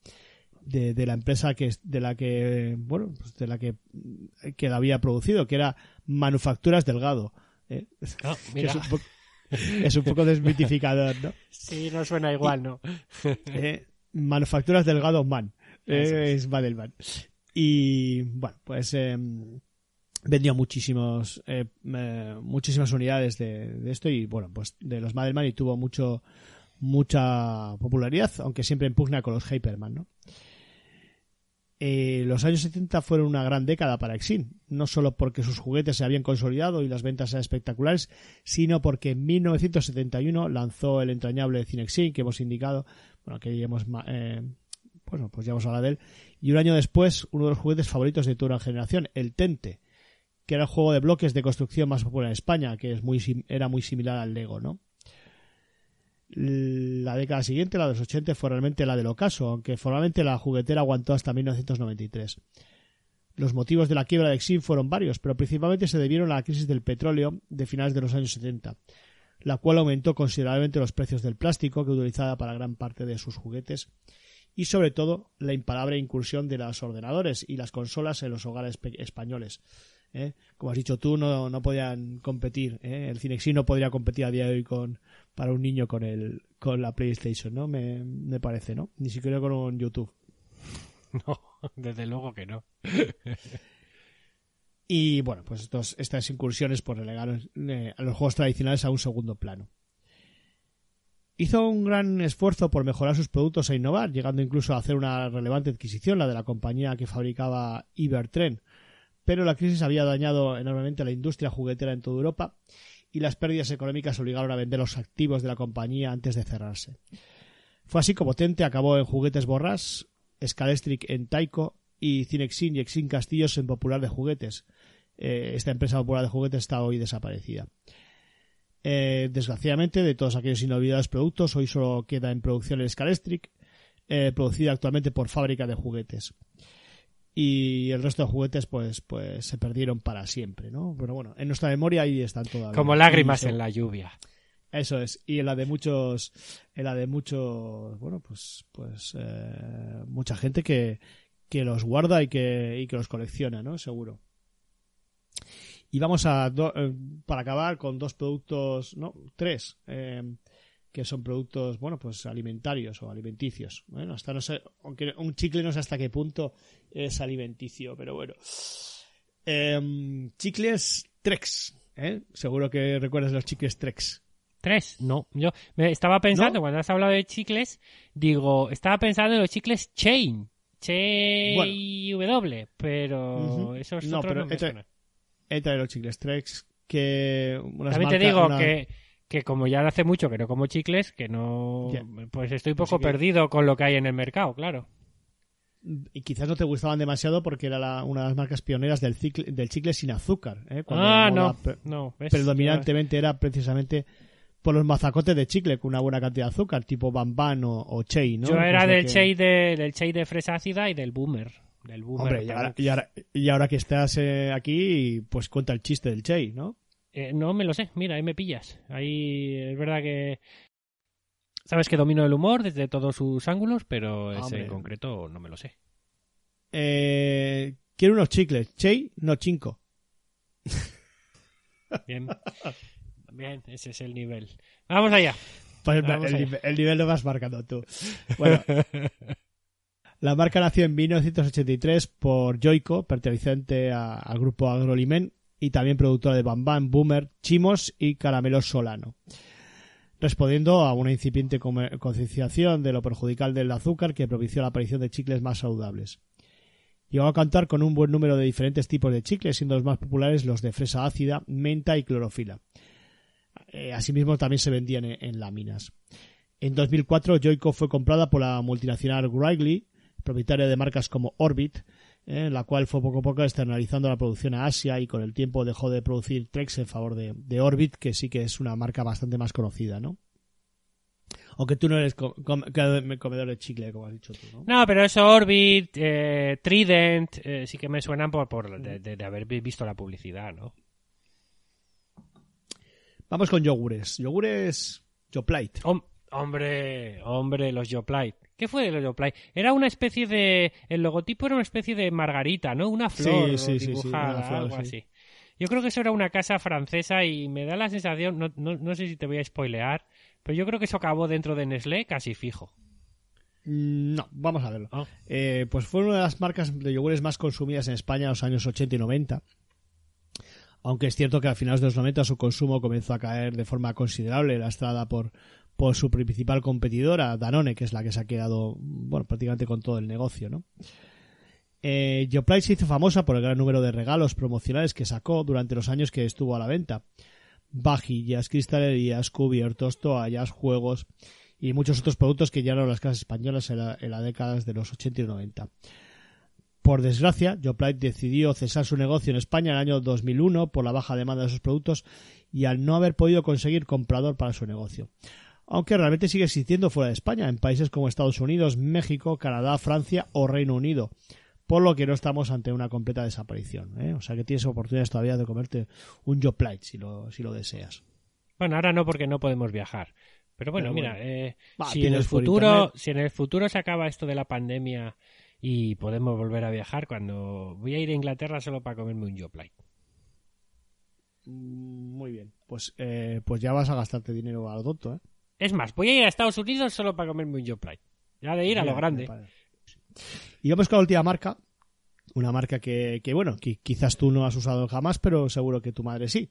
de, de la empresa que es- de la que, bueno, pues de la que, que la había producido, que era Manufacturas Delgado. ¿eh? Ah, mira. es, un poco, es un poco desmitificador, ¿no? Sí, no suena igual, ¿no? Eh, manufacturas Delgado Man. Eh, es. Madelman. Y bueno, pues eh, vendió muchísimos, eh, eh, muchísimas unidades de, esto y bueno, pues de los Madelman y tuvo mucho mucha popularidad, aunque siempre en pugna con los Hyperman, ¿no? Eh, los años 70 fueron una gran década para Exin, no solo porque sus juguetes se habían consolidado y las ventas eran espectaculares, sino porque en 1971 lanzó el entrañable Cinexin que hemos indicado, bueno, que hemos, eh, bueno, pues ya hemos hablado de él, y un año después uno de los juguetes favoritos de toda una generación, el Tente, que era el juego de bloques de construcción más popular en España, que es muy era muy similar al Lego, ¿no? La década siguiente, la de los 80, fue realmente la del ocaso, aunque formalmente la juguetera aguantó hasta 1993. Los motivos de la quiebra de Exim fueron varios, pero principalmente se debieron a la crisis del petróleo de finales de los años 70, la cual aumentó considerablemente los precios del plástico que utilizaba para gran parte de sus juguetes y sobre todo la imparable incursión de los ordenadores y las consolas en los hogares españoles. ¿Eh? Como has dicho tú, no, no podían competir. ¿eh? El Cinexin no podría competir a día de hoy con para un niño con el con la PlayStation, ¿no? Me, me parece, ¿no? Ni siquiera con un YouTube. No, desde luego que no. Y bueno, pues estos, estas incursiones pues relegaron eh, a los juegos tradicionales a un segundo plano. Hizo un gran esfuerzo por mejorar sus productos e innovar, llegando incluso a hacer una relevante adquisición, la de la compañía que fabricaba Ibertren. Pero la crisis había dañado enormemente a la industria juguetera en toda Europa y las pérdidas económicas obligaron a vender los activos de la compañía antes de cerrarse. Fue así como Tente acabó en Juguetes Borras, Scalestric en Taiko y Cinexin y Exin Castillos en Popular de Juguetes. Eh, esta empresa popular de juguetes está hoy desaparecida. Eh, desgraciadamente, de todos aquellos inolvidables productos, hoy solo queda en producción el Scalestric, eh, producida actualmente por Fábrica de Juguetes. Y el resto de juguetes, pues, pues se perdieron para siempre, ¿no? Pero bueno, en nuestra memoria ahí están todavía. Como lágrimas en la lluvia. eso es. Y en la de muchos, en la de muchos, bueno, pues, pues, eh, mucha gente que, que los guarda y que, y que los colecciona, ¿no? Seguro. Y vamos a, do- eh, para acabar con dos productos, no, tres, eh, que son productos, bueno, pues alimentarios o alimenticios. Bueno, hasta no sé, aunque un chicle no sé hasta qué punto es alimenticio, pero bueno. Em, chicles Trex, ¿eh? Seguro que recuerdas los chicles Trex. Tres, no. Yo me estaba pensando, ¿No? cuando has hablado de chicles, digo, estaba pensando en los chicles Chain. Ch-W, pero Ujú. esos No, otros pero no me. He traído los chicles Trex que unas También te marcas- digo una- que, que como ya hace mucho que no como chicles, que no... Pues estoy poco que- perdido con lo que hay en el mercado, claro. y quizás no te gustaban demasiado porque era la- una de las marcas pioneras del, cicle- del chicle sin azúcar. ¿eh? Cuando Ah, no, pre- no. ¿ves? predominantemente era precisamente por los mazacotes de chicle con una buena cantidad de azúcar, tipo Bamban o, o Chey, ¿no? Yo era del que- Chey de, del Chey de fresa ácida y del Boomer. Del Boomer. Hombre, y también. ahora, y ahora- y ahora que estás eh, aquí, pues cuenta el chiste del Chey, ¿no? Eh, no me lo sé, mira, ahí me pillas. Ahí es verdad que. Sabes que domino el humor desde todos sus ángulos, pero ese Hombre. en concreto no me lo sé. Eh, quiero unos chicles. Chey, no chinco. Bien. Bien, ese es el nivel. Vamos allá. Pues Vamos el, allá. el nivel lo vas marcando tú. Bueno, la marca nació en 1983 por Joico, perteneciente al grupo Agrolimen y también productora de Bambam, Boomer, Chimos y Caramelos Solano. Respondiendo a una incipiente concienciación de lo perjudicial del azúcar que propició la aparición de chicles más saludables. Llegó a contar con un buen número de diferentes tipos de chicles, siendo los más populares los de fresa ácida, menta y clorofila. Eh, asimismo, también se vendían en, en láminas. En 2004, Joico fue comprada por la multinacional Wrigley, propietaria de marcas como Orbit, eh, la cual fue poco a poco externalizando la producción a Asia y con el tiempo dejó de producir Trex en favor de, de Orbit, que sí que es una marca bastante más conocida, ¿no? Aunque tú no eres com- com- comedor de chicle, como has dicho tú, ¿no? No, pero eso, Orbit, eh, Trident, eh, sí que me suenan por, por de, de- de haber vi- visto la publicidad, ¿no? Vamos con yogures. Yogures Yoplait. Hom- hombre, hombre, los Yoplait. ¿Qué fue de los Yoplait? Era una especie de... El logotipo era una especie de margarita, ¿no? Una flor Sí, sí, sí, sí, dibujada, flor, algo sí. así. Yo creo que eso era una casa francesa y me da la sensación, no, no, no sé si te voy a spoilear, pero yo creo que eso acabó dentro de Nestlé casi fijo. Mm, No, vamos a verlo. Ah. Eh, pues fue una de las marcas de yogures más consumidas en España en los años 80 y 90. Aunque es cierto que a finales de los 90 su consumo comenzó a caer de forma considerable, lastrada por, por su principal competidora, Danone, que es la que se ha quedado bueno, prácticamente con todo el negocio. ¿no? Eh, se hizo famosa por el gran número de regalos promocionales que sacó durante los años que estuvo a la venta. Vajillas, cristalería, Scooby, Tosto, Ayas, juegos y muchos otros productos que llegaron a las casas españolas en, la- en las décadas de los 80 y 90. Por desgracia, Yoplait decidió cesar su negocio en España en el año 2001 por la baja demanda de sus productos y al no haber podido conseguir comprador para su negocio. Aunque realmente sigue existiendo fuera de España, en países como Estados Unidos, México, Canadá, Francia o Reino Unido. Por lo que no estamos ante una completa desaparición. ¿eh? O sea que tienes oportunidades todavía de comerte un Yoplait si lo, si lo deseas. Bueno, ahora no porque no podemos viajar. Pero bueno, Pero mira, eh, si, en el futuro, internet. si en el futuro se acaba esto de la pandemia y podemos volver a viajar, cuando voy a ir a Inglaterra solo para comerme un Yoplait. Mm, Muy bien. Pues, eh, pues ya vas a gastarte dinero a lo tonto, ¿eh? Es más, voy a ir a Estados Unidos solo para comerme un Yoplait. Ya de ir a lo grande. Y vamos con la última marca. Una marca que, que, bueno, que quizás tú no has usado jamás, pero seguro que tu madre sí.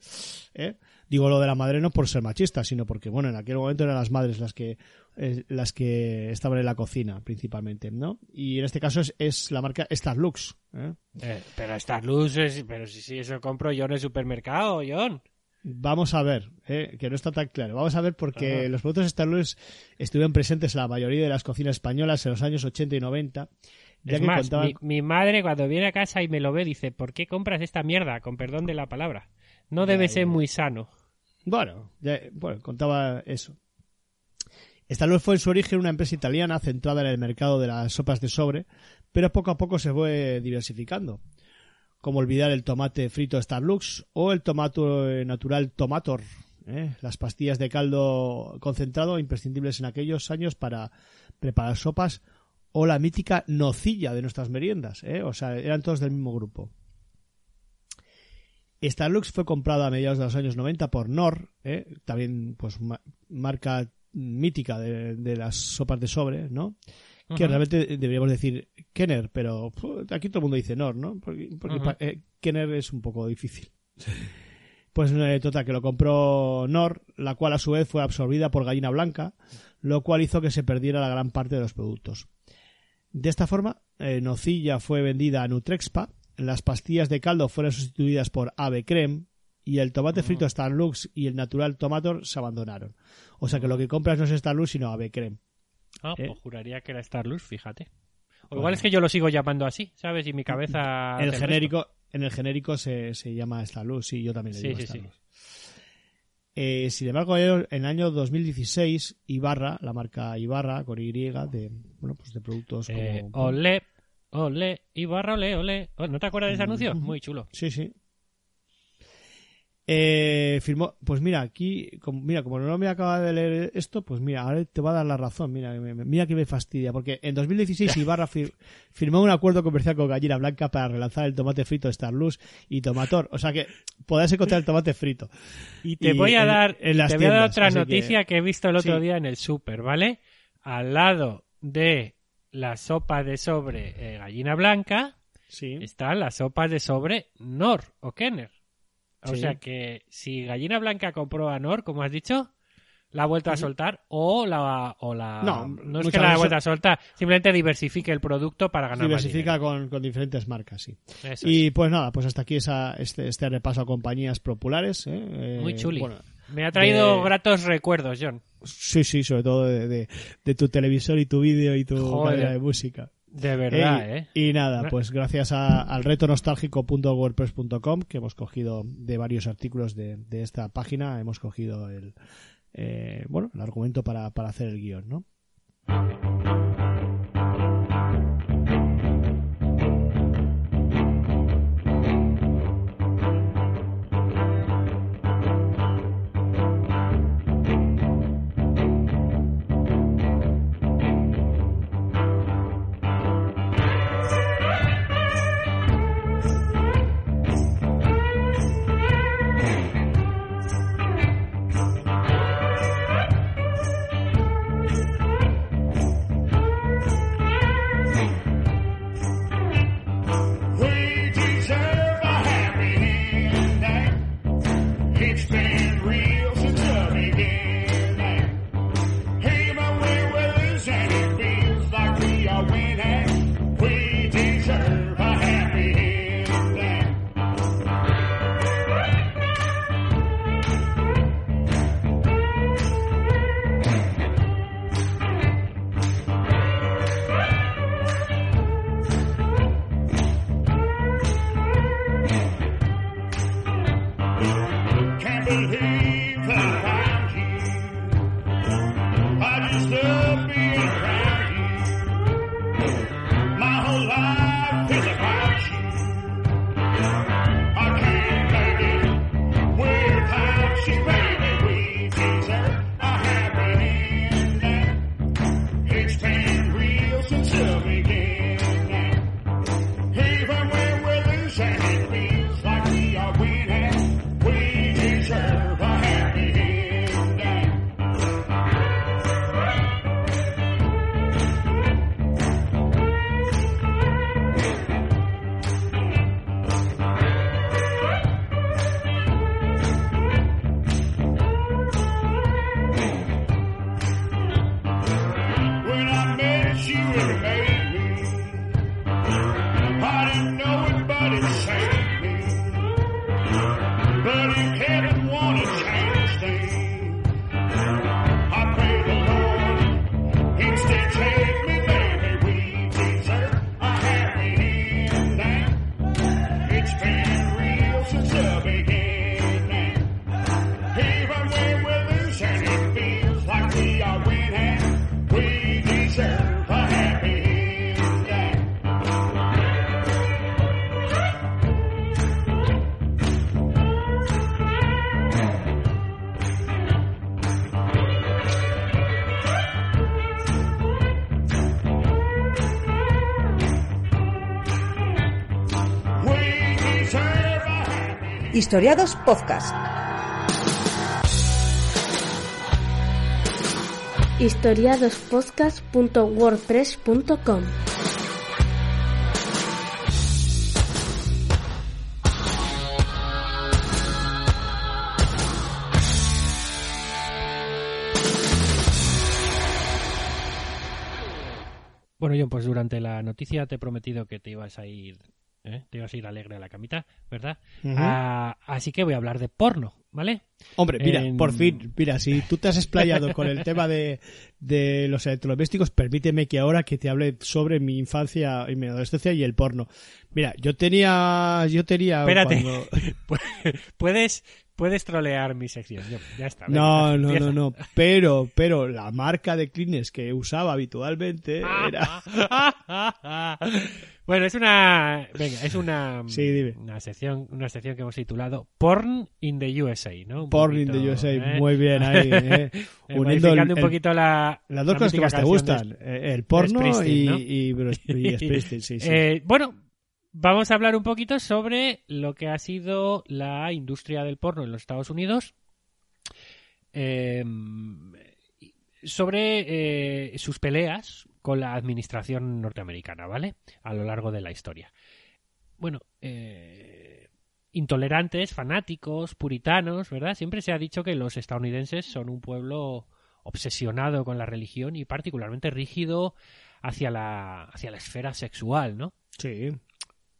¿eh? Digo lo de la madre no por ser machista, sino porque, bueno, en aquel momento eran las madres las que, eh, las que estaban en la cocina, principalmente, ¿no? Y en este caso es, es la marca Starlux. ¿eh? Eh, pero estas luces, pero si, si eso compro yo en el supermercado, John. Vamos a ver, ¿eh? que no está tan claro. Vamos a ver porque Ajá. los productos Starlux estuvieron presentes en la mayoría de las cocinas españolas en los años 80 y 90. Ya es que más, contaban... mi, mi madre cuando viene a casa y me lo ve dice, ¿por qué compras esta mierda? Con perdón de la palabra. No debe ya, ser ya. muy sano. Bueno, ya- bueno, contaba eso. Starlux fue en su origen una empresa italiana centrada en el mercado de las sopas de sobre, pero poco a poco se fue diversificando. Como olvidar el tomate frito Starlux o el tomate natural Tomator, ¿eh? las pastillas de caldo concentrado imprescindibles en aquellos años para preparar sopas o la mítica nocilla de nuestras meriendas, ¿eh? o sea, eran todos del mismo grupo. Starlux fue comprada a mediados de los años 90 por Nor, ¿eh? también pues ma- marca mítica de, de las sopas de sobre, ¿no? Que realmente deberíamos decir Kenner, pero aquí todo el mundo dice Nor, ¿no? Porque, eh, Kenner es un poco difícil. Pues eh, total, que lo compró Nor, la cual a su vez fue absorbida por Gallina Blanca, lo cual hizo que se perdiera la gran parte de los productos. De esta forma, eh, Nocilla fue vendida a Nutrexpa, las pastillas de caldo fueron sustituidas por Ave Creme y el tomate frito Starlux y el natural Tomator se abandonaron. O sea que lo que compras no es Starlux sino Ave Creme. Ah, ¿Eh? pues juraría que era Starlux, fíjate. O Bueno. igual es que yo lo sigo llamando así, ¿sabes? Y mi cabeza... En el resto. genérico, en el genérico se, se llama Starlux, sí, yo también le Sí, digo sí, sí. Starlux. Eh, sin embargo, en el año 2016, Ibarra, la marca Ibarra, con Y, de, bueno, pues de productos como... Eh, olé, olé, Ibarra, olé, olé. Oh, ¿No te acuerdas de ese anuncio? Ujú. Muy chulo. Sí, sí. Eh, firmó, pues mira, aquí, como, mira, como no me acaba de leer esto, pues mira, ahora te va a dar la razón, mira, mira que me fastidia, porque en 2016 Ibarra fir- firmó un acuerdo comercial con Gallina Blanca para relanzar el tomate frito Starlux y Tomator, o sea que podrás encontrar el tomate frito. Y te Y voy a en- dar, en las te voy a dar otra que- noticia que... he visto el otro Sí. día en el súper, ¿vale? Al lado de la sopa de sobre eh, gallina blanca Sí. están las sopas de sobre Nor o Kenner. O Sí. sea que si Gallina Blanca compró a Nor, como has dicho, la ha vuelto a soltar o la... O la No, no es que la ha vuelto a soltar, simplemente diversifique el producto para ganar más Diversifica con, con diferentes marcas, sí. dinero. Eso Y pues nada, pues hasta aquí esa, este, este repaso a compañías populares. ¿eh? Eh, Muy chuli. bueno, Me ha traído de- gratos recuerdos, John. Sí, sí, sobre todo de, de- de tu televisor y tu vídeo y tu Joder. cadena de música. De verdad, Eh, ¿eh? y, nada, pues gracias a- al retonostálgico.wordpress.com que hemos cogido de varios artículos de, de esta página, hemos cogido el, eh, bueno, el argumento para, para hacer el guion, ¿no? Historiados Podcast. historiadospodcast.wordpress.com Bueno, John, pues durante la noticia te he prometido que te ibas a ir, ¿eh? te ibas a ir alegre a la camita, ¿verdad? Ah, así que voy a hablar de porno, ¿vale? Hombre, mira, En- por fin, mira, si tú te has explayado con el tema de, de los electrodomésticos, permíteme que ahora que te hable sobre mi infancia y mi adolescencia y el porno. Mira, yo tenía, yo tenía Espérate. cuando- puedes, puedes trolear mi sección. Ya está. venga, No, no, no, no, pero, pero la marca de Kleenex que usaba habitualmente era... bueno, es una, venga, es una, Sí, dime. una sección, una sección que hemos titulado Porn in the USA, ¿no? Un Porn in the USA, ¿eh? muy bien ahí, eh. Eh, uniendo el- un poquito la las dos la cosas que más te gustan, de- eh, el porno y, ¿no? y, Bruce- y Springsteen, sí, sí. Eh, bueno, vamos a hablar un poquito sobre lo que ha sido la industria del porno en los Estados Unidos. Eh, sobre eh, sus peleas con la administración norteamericana, ¿vale? A lo largo de la historia. Bueno, eh, intolerantes, fanáticos, puritanos, ¿verdad? Siempre se ha dicho que los estadounidenses son un pueblo obsesionado con la religión y particularmente rígido hacia la, hacia la esfera sexual, ¿no? Sí.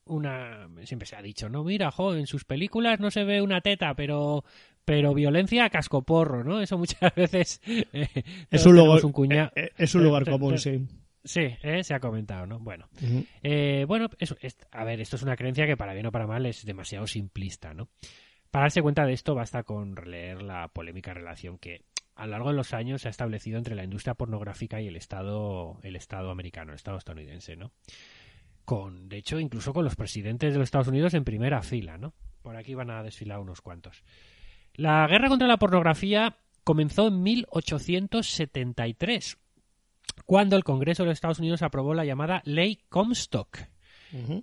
Una, siempre se ha dicho, no, mira, jo, en sus películas no se ve una teta, pero, pero violencia a cascoporro, ¿no? Eso muchas veces eh, Es un lugar, un eh, eh, es un lugar te- común, te- sí. Sí, eh, se ha comentado, ¿no? Bueno, eh, bueno, eso, es- a ver, esto es una creencia que para bien o para mal es demasiado simplista, ¿no? Para darse cuenta de esto basta con releer la polémica relación que a lo largo de los años se ha establecido entre la industria pornográfica y el Estado, el Estado americano, el Estado estadounidense, ¿no? Con, de hecho, incluso con los presidentes de los Estados Unidos en primera fila, ¿no? Por aquí van a desfilar unos cuantos. La guerra contra la pornografía comenzó en 1873, cuando el Congreso de los Estados Unidos aprobó la llamada Ley Comstock,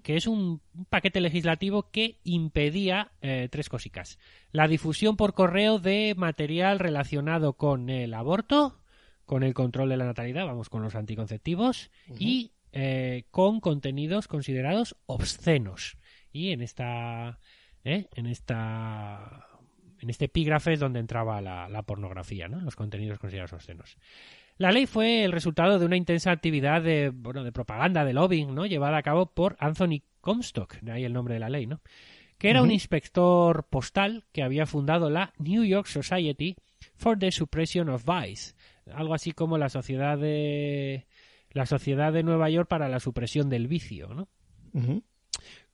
que es un un paquete legislativo que impedía eh, tres cositas. La difusión por correo de material relacionado con el aborto, con el control de la natalidad, vamos, con los anticonceptivos, y eh, con contenidos considerados obscenos. Y en esta... ¿eh? En esta... En este epígrafe es donde entraba la, la pornografía, ¿no? Los contenidos considerados obscenos. La ley fue el resultado de una intensa actividad de, bueno, de propaganda, de lobbying, ¿no? Llevada a cabo por Anthony Comstock, de ahí el nombre de la ley, ¿no? Que era un inspector postal que había fundado la New York Society for the Suppression of Vice, algo así como la sociedad de la sociedad de Nueva York para la supresión del vicio, ¿no?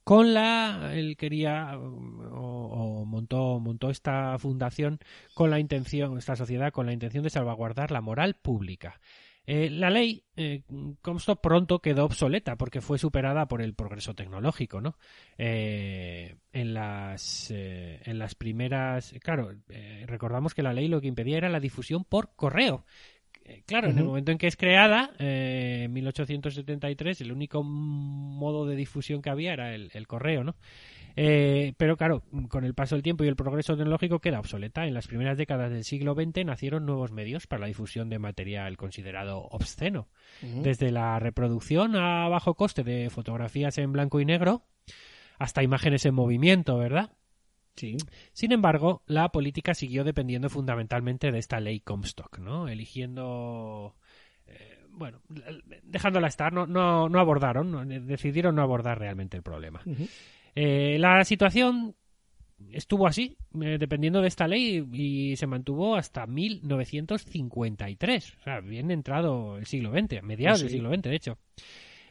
Con la él quería o, montó montó esta fundación con la intención esta sociedad con la intención de salvaguardar la moral pública. Eh, la ley eh, Comstock pronto quedó obsoleta porque fue superada por el progreso tecnológico no Eh, en las eh, en las primeras claro eh, recordamos que la ley lo que impedía era la difusión por correo Eh, Claro, en el momento en que es creada, eh, en 1873, el único modo de difusión que había era el, el correo, ¿no? Eh, pero claro, con el paso del tiempo y el progreso tecnológico queda obsoleta. En las primeras décadas del siglo XX nacieron nuevos medios para la difusión de material considerado obsceno. Desde la reproducción a bajo coste de fotografías en blanco y negro hasta imágenes en movimiento, ¿verdad? Sí. Sin embargo, la política siguió dependiendo fundamentalmente de esta ley Comstock, ¿no? Eligiendo, eh, bueno, dejándola estar, no, no, no abordaron, no- decidieron no abordar realmente el problema. Eh, la situación estuvo así, eh, dependiendo de esta ley, y se mantuvo hasta 1953. O sea, bien entrado el siglo XX, a mediados Sí. del siglo XX, de hecho.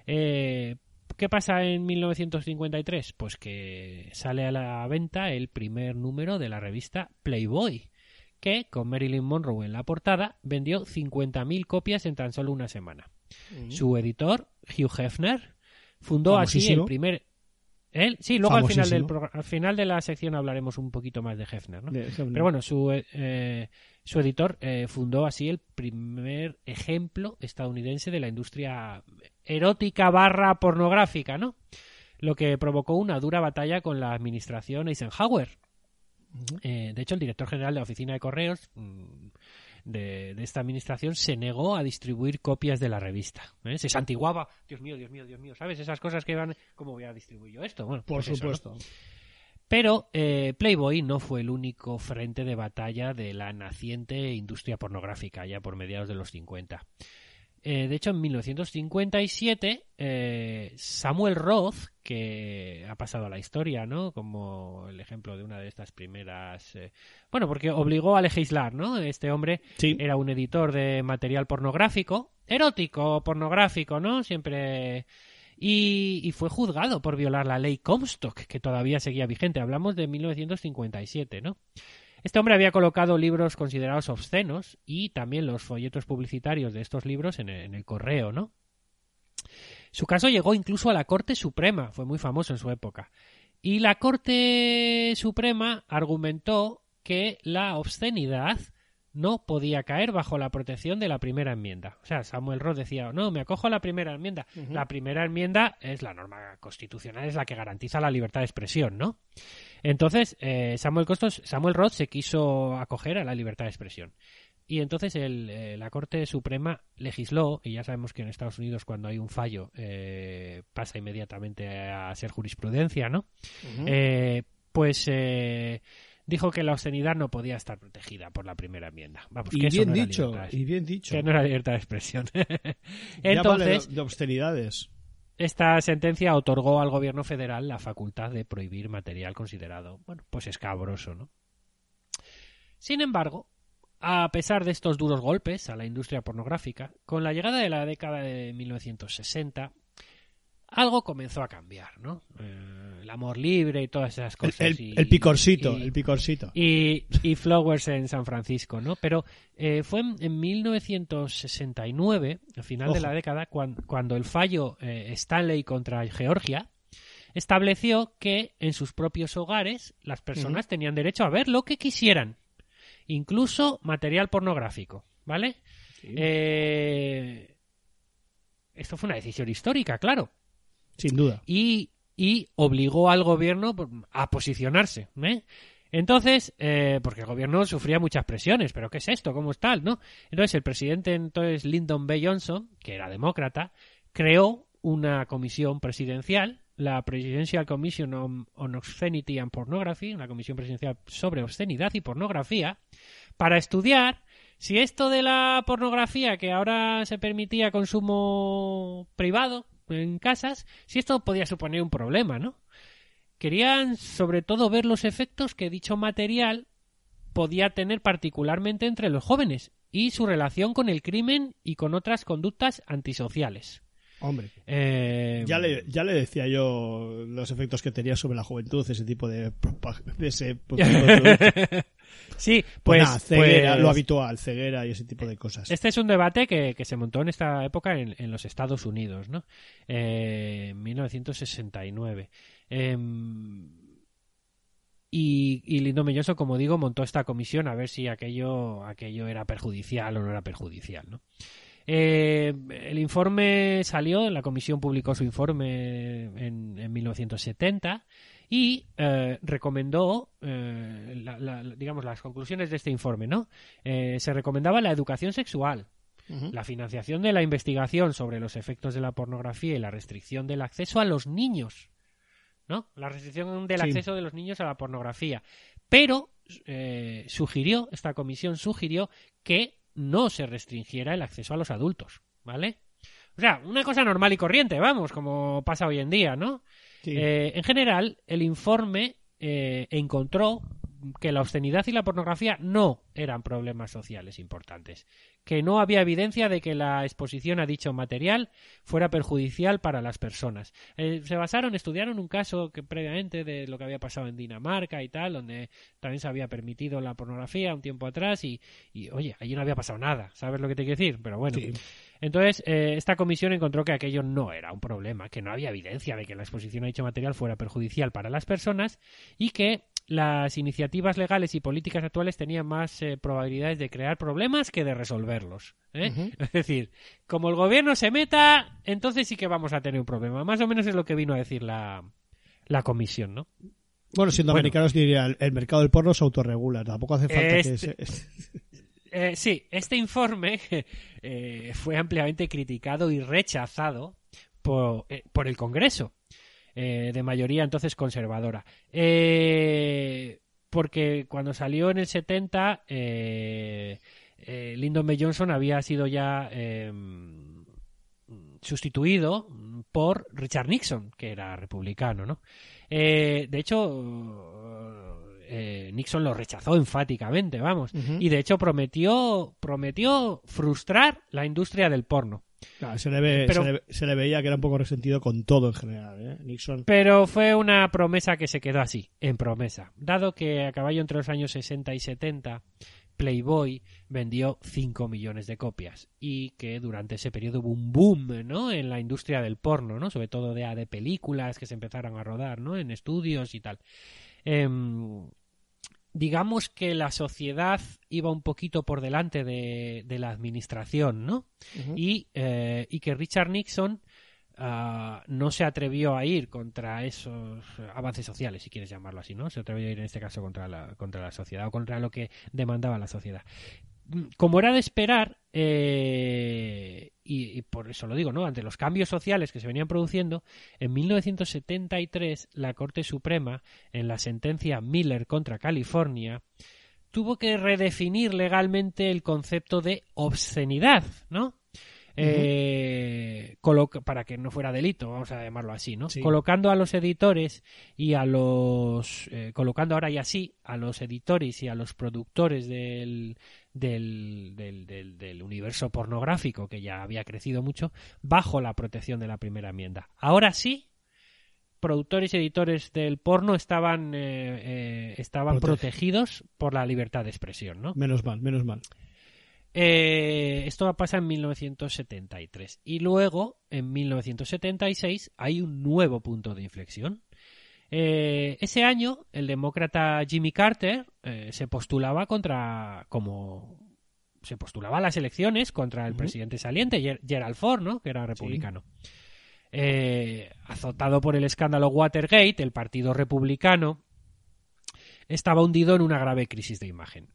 Eh, ¿Qué pasa en 1953? Pues que sale a la venta el primer número de la revista Playboy, que, con Marilyn Monroe en la portada, vendió 50.000 copias en tan solo una semana. Su editor, Hugh Hefner, fundó así el primer... Sí, luego al final, del al final de la sección hablaremos un poquito más de Hefner, ¿no? De- Pero bueno, su, eh, eh, su editor eh, fundó así el primer ejemplo estadounidense de la industria erótica barra pornográfica, ¿no? Lo que provocó una dura batalla con la administración Eisenhower. Eh, de hecho, el director general de la oficina de correos mm, de, de esta administración se negó a distribuir copias de la revista. ¿eh? Se santiguaba, Dios mío, Dios mío, Dios mío, ¿sabes? Esas cosas que van, ¿cómo voy a distribuir yo esto? Bueno, Por pues eso, ¿no? supuesto. Pero eh, Playboy no fue el único frente de batalla de la naciente industria pornográfica ya por mediados de los 50. Eh, de hecho, en 1957, eh, Samuel Roth, que ha pasado a la historia, ¿no? Como el ejemplo de una de estas primeras... eh, bueno, porque obligó a legislar, ¿no? Este hombre Sí. era un editor de material pornográfico, erótico, pornográfico, ¿no? Siempre... Y, y fue juzgado por violar la ley Comstock, que todavía seguía vigente. Hablamos de 1957, ¿no? Este hombre había colocado libros considerados obscenos y también los folletos publicitarios de estos libros en el, en el correo, ¿no? Su caso llegó incluso a la Corte Suprema, fue muy famoso en su época. Y la Corte Suprema argumentó que la obscenidad no podía caer bajo la protección de la primera enmienda. O sea, Samuel Roth decía, no, me acojo a la primera enmienda. La primera enmienda es la norma constitucional, es la que garantiza la libertad de expresión, ¿no? Entonces, eh, Samuel Costos, Samuel Roth se quiso acoger a la libertad de expresión. Y entonces el, eh, la Corte Suprema legisló, y ya sabemos que en Estados Unidos cuando hay un fallo eh, pasa inmediatamente a ser jurisprudencia, ¿no? Eh, pues eh, dijo que la obscenidad no podía estar protegida por la primera enmienda. Vamos, Y que eso bien era dicho, libertad y bien dicho. que no era libertad de expresión. Ya vale Entonces, de obscenidades. Esta sentencia otorgó al gobierno federal la facultad de prohibir material considerado, bueno, pues escabroso, ¿no? Sin embargo, a pesar de estos duros golpes a la industria pornográfica, con la llegada de la década de 1960, algo comenzó a cambiar, ¿no? Eh, el amor libre y todas esas cosas. el- y- el picorcito, y- el picorcito. y, y Flowers en San Francisco, ¿no? Pero eh, fue en, en 1969, al final de la década, cuan- cuando el fallo eh, Stanley contra Georgia estableció que en sus propios hogares las personas tenían derecho a ver lo que quisieran, incluso material pornográfico, ¿vale? Eh, esto fue una decisión histórica, claro Sin duda. y, y obligó al gobierno a posicionarse. ¿eh? Entonces, eh, porque el gobierno sufría muchas presiones, pero ¿qué es esto? ¿Cómo es tal? ¿no? Entonces, el presidente entonces Lyndon B. Johnson, que era demócrata, creó una comisión presidencial, la Presidential Commission on, on Obscenity and Pornography, una comisión presidencial sobre obscenidad y pornografía, para estudiar si esto de la pornografía que ahora se permitía consumo privado en casas, si esto podía suponer un problema, ¿no? Querían sobre todo ver los efectos que dicho material podía tener particularmente entre los jóvenes y su relación con el crimen y con otras conductas antisociales. Hombre. Eh, Ya le, ya le decía yo los efectos que tenía sobre la juventud ese tipo de, de ese sí, Pues, pues, nada, ceguera, pues, lo habitual, ceguera y ese tipo de cosas. Este es un debate que, que se montó en esta época en, en los Estados Unidos, ¿no? Eh, en 1969. Em, y, y B. Johnson, como digo, montó esta comisión a ver si aquello, aquello era perjudicial o no era perjudicial, ¿no? Eh, el informe salió, la comisión publicó su informe en, en 1970 y eh, recomendó, eh, la- la- digamos, las conclusiones de este informe, ¿no? Se recomendaba la educación sexual, la financiación de la investigación sobre los efectos de la pornografía y la restricción del acceso a los niños, ¿no? La restricción del Sí. acceso de los niños a la pornografía. Pero sugirió, esta comisión sugirió que no se restringiera el acceso a los adultos, ¿vale? O sea, una cosa normal y corriente, vamos, como pasa hoy en día, ¿no? Sí. Eh, en general, el informe eh, encontró que la obscenidad y la pornografía no eran problemas sociales importantes, que no había evidencia de que la exposición a dicho material fuera perjudicial para las personas. Eh, se basaron, estudiaron un caso que previamente de lo que había pasado en Dinamarca y tal, donde también se había permitido la pornografía un tiempo atrás y, y, oye, allí no había pasado nada, ¿sabes lo que te quiero decir? Pero bueno, Sí. entonces, eh, esta comisión encontró que aquello no era un problema, que no había evidencia de que la exposición a dicho material fuera perjudicial para las personas y que las iniciativas legales y políticas actuales tenían más eh, probabilidades de crear problemas que de resolverlos. ¿eh? Es decir, como el gobierno se meta, entonces sí que vamos a tener un problema. Más o menos es lo que vino a decir la, la comisión, ¿no? Bueno, siendo Bueno. americanos diría, el, el mercado del porno se autorregula, tampoco hace falta Este- que se... Eh, sí, este informe fue ampliamente criticado y rechazado por, por el Congreso, eh, de mayoría entonces conservadora. Eh, porque cuando salió en el 70, eh, Lyndon B. Johnson había sido ya eh, sustituido por Richard Nixon, que era republicano, ¿no? Eh, de hecho, eh, Nixon lo rechazó enfáticamente, vamos. Y de hecho prometió, prometió frustrar la industria del porno. Claro, se, le ve- Pero- se, le, se le veía que era un poco resentido con todo en general. ¿eh? Nixon. Pero fue una promesa que se quedó así, en promesa. Dado que a caballo entre los años 60 y 70, Playboy vendió 5 millones de copias y que durante ese periodo hubo un boom ¿no? en la industria del porno, ¿no? sobre todo de, de películas que se empezaron a rodar ¿no? en estudios y tal. Em, digamos que la sociedad iba un poquito por delante de, de la administración, ¿no? Y, eh, y que Richard Nixon ah, no se atrevió a ir contra esos avances sociales, si quieres llamarlo así, ¿no? Se atrevió a ir en este caso contra la, contra la sociedad o contra lo que demandaba la sociedad. Como era de esperar, eh, y, y por eso lo digo, ¿no? Ante los cambios sociales que se venían produciendo, en 1973 la Corte Suprema, en la sentencia Miller contra California, tuvo que redefinir legalmente el concepto de obscenidad, ¿no? Eh, para que no fuera delito, vamos a llamarlo así, ¿no? Sí. Colocando a los editores y a los. eh, colocando ahora y así a los editores y a los productores del, del, del, del- del universo pornográfico, que ya había crecido mucho, bajo la protección de la primera enmienda. Ahora sí, productores y editores del porno estaban, eh, eh, estaban Protege- protegidos por la libertad de expresión, ¿no? Menos mal, menos mal. Eh, esto pasa en 1973 y luego en 1976 hay un nuevo punto de inflexión. Eh, ese año el demócrata Jimmy Carter eh, se postulaba contra como se postulaba a las elecciones contra el presidente saliente Ger- Gerald Ford, ¿no? que era republicano. Eh, azotado por el escándalo Watergate, el partido republicano estaba hundido en una grave crisis de imagen.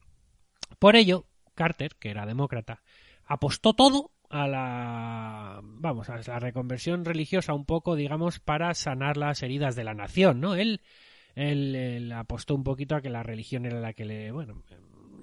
Por ello, Carter, que era demócrata, apostó todo a la vamos a la reconversión religiosa un poco digamos para sanar las heridas de la nación no él él, él apostó un poquito a que la religión era la que le bueno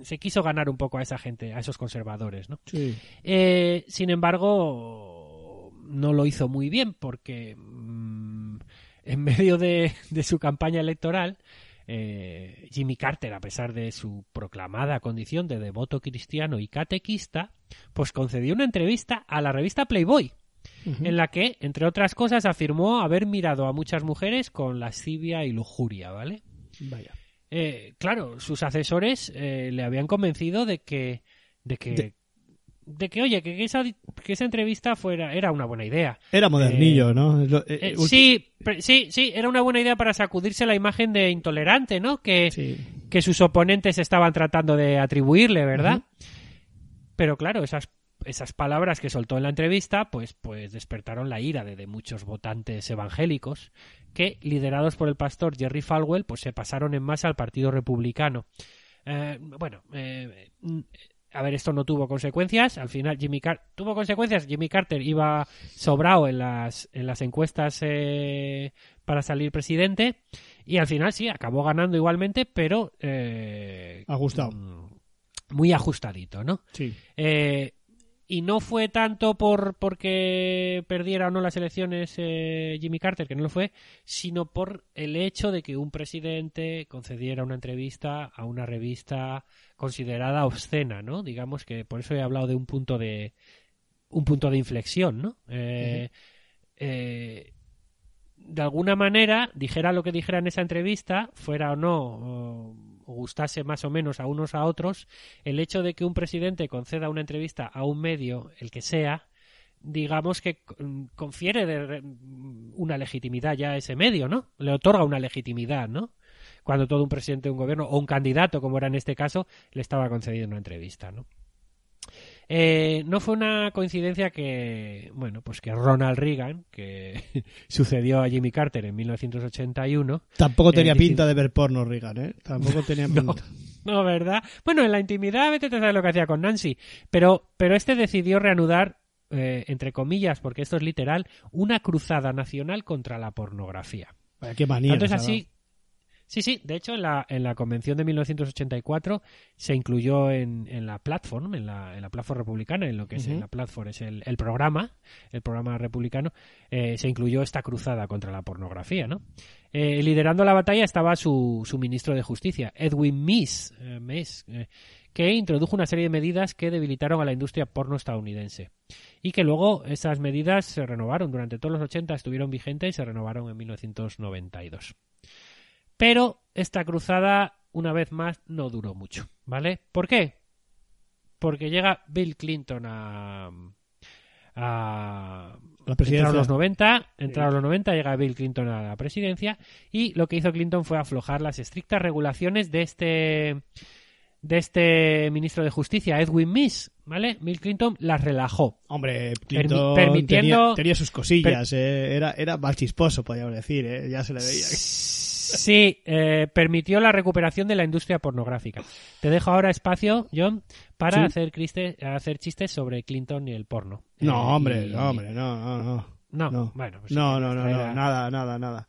se quiso ganar un poco a esa gente a esos conservadores no Sí. eh, sin embargo, no lo hizo muy bien porque mm, en medio de, de su campaña electoral, eh, Jimmy Carter, a pesar de su proclamada condición de devoto cristiano y catequista, pues concedió una entrevista a la revista Playboy. en la que, entre otras cosas, afirmó haber mirado a muchas mujeres con lascivia y lujuria, ¿vale? Vaya. Eh, claro, sus asesores eh, le habían convencido de que, de que, de, De- que oye, que esa, que esa entrevista fuera, era una buena idea. Era modernillo, Eh, ¿no? Lo- eh, Eh, sí, sí, sí, era una buena idea para sacudirse la imagen de intolerante, ¿no? Que, sí. que sus oponentes estaban tratando de atribuirle, ¿verdad? Pero claro, esas, esas palabras que soltó en la entrevista, pues, pues despertaron la ira de, de muchos votantes evangélicos que, liderados por el pastor Jerry Falwell, pues se pasaron en masa al Partido Republicano. Eh, bueno, eh, a ver, esto no tuvo consecuencias. Al final, Jimmy Carter tuvo consecuencias. Jimmy Carter iba sobrado en las, en las encuestas eh, para salir presidente. Y al final sí, acabó ganando igualmente, pero. Eh, Ajustado. mm, Muy ajustadito, ¿no? Sí. Eh, y no fue tanto por porque perdiera o no las elecciones eh, Jimmy Carter, que no lo fue, sino por el hecho de que un presidente concediera una entrevista a una revista considerada obscena, ¿no? Digamos que por eso he hablado de un punto de un punto de inflexión, ¿no? Eh, eh, de alguna manera, dijera lo que dijera en esa entrevista, fuera o no, gustase más o menos a unos a otros, el hecho de que un presidente conceda una entrevista a un medio, el que sea, digamos que mm, confiere mm, una legitimidad ya a ese medio, ¿no? Le otorga una legitimidad, ¿no? Cuando todo un presidente de un gobierno o un candidato, como era en este caso, le estaba concediendo una entrevista, ¿no? Eh, no fue una coincidencia que, bueno, pues que Ronald Reagan, que sucedió a Jimmy Carter en 1981, Tampoco tenía Eh, pinta de ver porno, Reagan, ¿eh? Tampoco tenía pinta. No, ¿verdad? Bueno, en la intimidad, vete a saber lo que hacía con Nancy. Pero, pero este decidió reanudar, eh, entre comillas, porque esto es literal, una cruzada nacional contra la pornografía. Vaya, qué manía. Tanto es así. Sí, sí, de hecho en la, en la convención de 1984 se incluyó en, en la platform, en la, en la platform republicana, en lo que es en la platform es el, el programa, el programa republicano, eh, se incluyó esta cruzada contra la pornografía, ¿no? Eh, liderando la batalla estaba su, su ministro de Justicia, Edwin Meese, eh, Meese, que introdujo una serie de medidas que debilitaron a la industria porno estadounidense. Y que luego esas medidas se renovaron. Durante todos los 80 estuvieron vigentes y se renovaron en 1992. Pero esta cruzada, una vez más, no duró mucho, ¿vale? ¿Por qué? Porque llega Bill Clinton a... a La presidencia. Entraron los 90, entraron los 90, llega Bill Clinton a la presidencia y lo que hizo Clinton fue aflojar las estrictas regulaciones de este de este ministro de Justicia, Edwin Meese, ¿vale? Bill Clinton las relajó. Hombre, Clinton permitiendo- tenía, tenía sus cosillas, eh, era, era más chisposo, podríamos decir, eh, ya se le veía. Sí, eh, permitió la recuperación de la industria pornográfica. Te dejo ahora espacio, John, para Sí. hacer, criste- hacer chistes sobre Clinton y el porno. No, Eh, hombre, y- no, hombre, no, no, no. No, No. bueno, pues No, no, no, no, era- nada, nada, nada.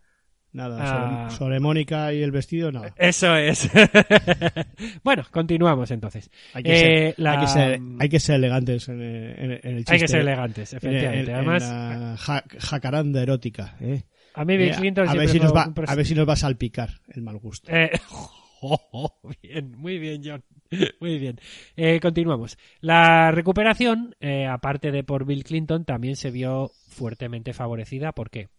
Nada, Ah. sobre, sobre Mónica y el vestido, nada. Eso es. bueno, continuamos entonces. Hay que, Eh, ser, la- hay que, ser, hay que ser elegantes en, el- en el- en el chiste. Hay que ser elegantes, En- efectivamente. en- Además, la ja- jacaranda erótica, eh. A mí Bill Eh, Clinton a, ver si nos va, a ver si nos va a salpicar el mal gusto. Eh, bien, muy bien, John. Muy bien. Eh, continuamos. La recuperación, eh, aparte de por Bill Clinton, también se vio fuertemente favorecida. ¿Por qué?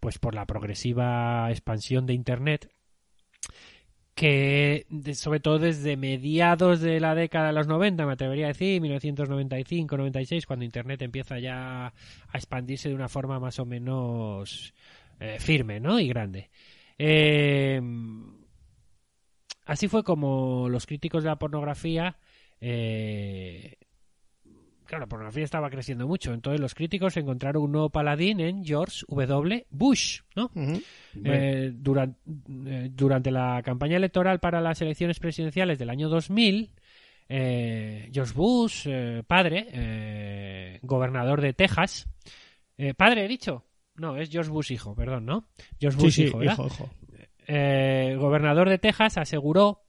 Pues por la progresiva expansión de Internet, que sobre todo desde mediados de la década de los 90, me atrevería a decir, 1995, 96, cuando Internet empieza ya a expandirse de una forma más o menos eh, firme, ¿no? Y grande. Eh, así fue como los críticos de la pornografía eh, claro, la pornografía estaba creciendo mucho. Entonces los críticos encontraron un nuevo paladín en George W. Bush, ¿no? Eh, duran- eh, durante la campaña electoral para las elecciones presidenciales del año 2000, eh, George Bush, padre, gobernador de Texas, padre he dicho, no, es George Bush hijo, perdón, ¿no? George Bush sí, hijo, ¿verdad? hijo, hijo. eh, gobernador de Texas, aseguró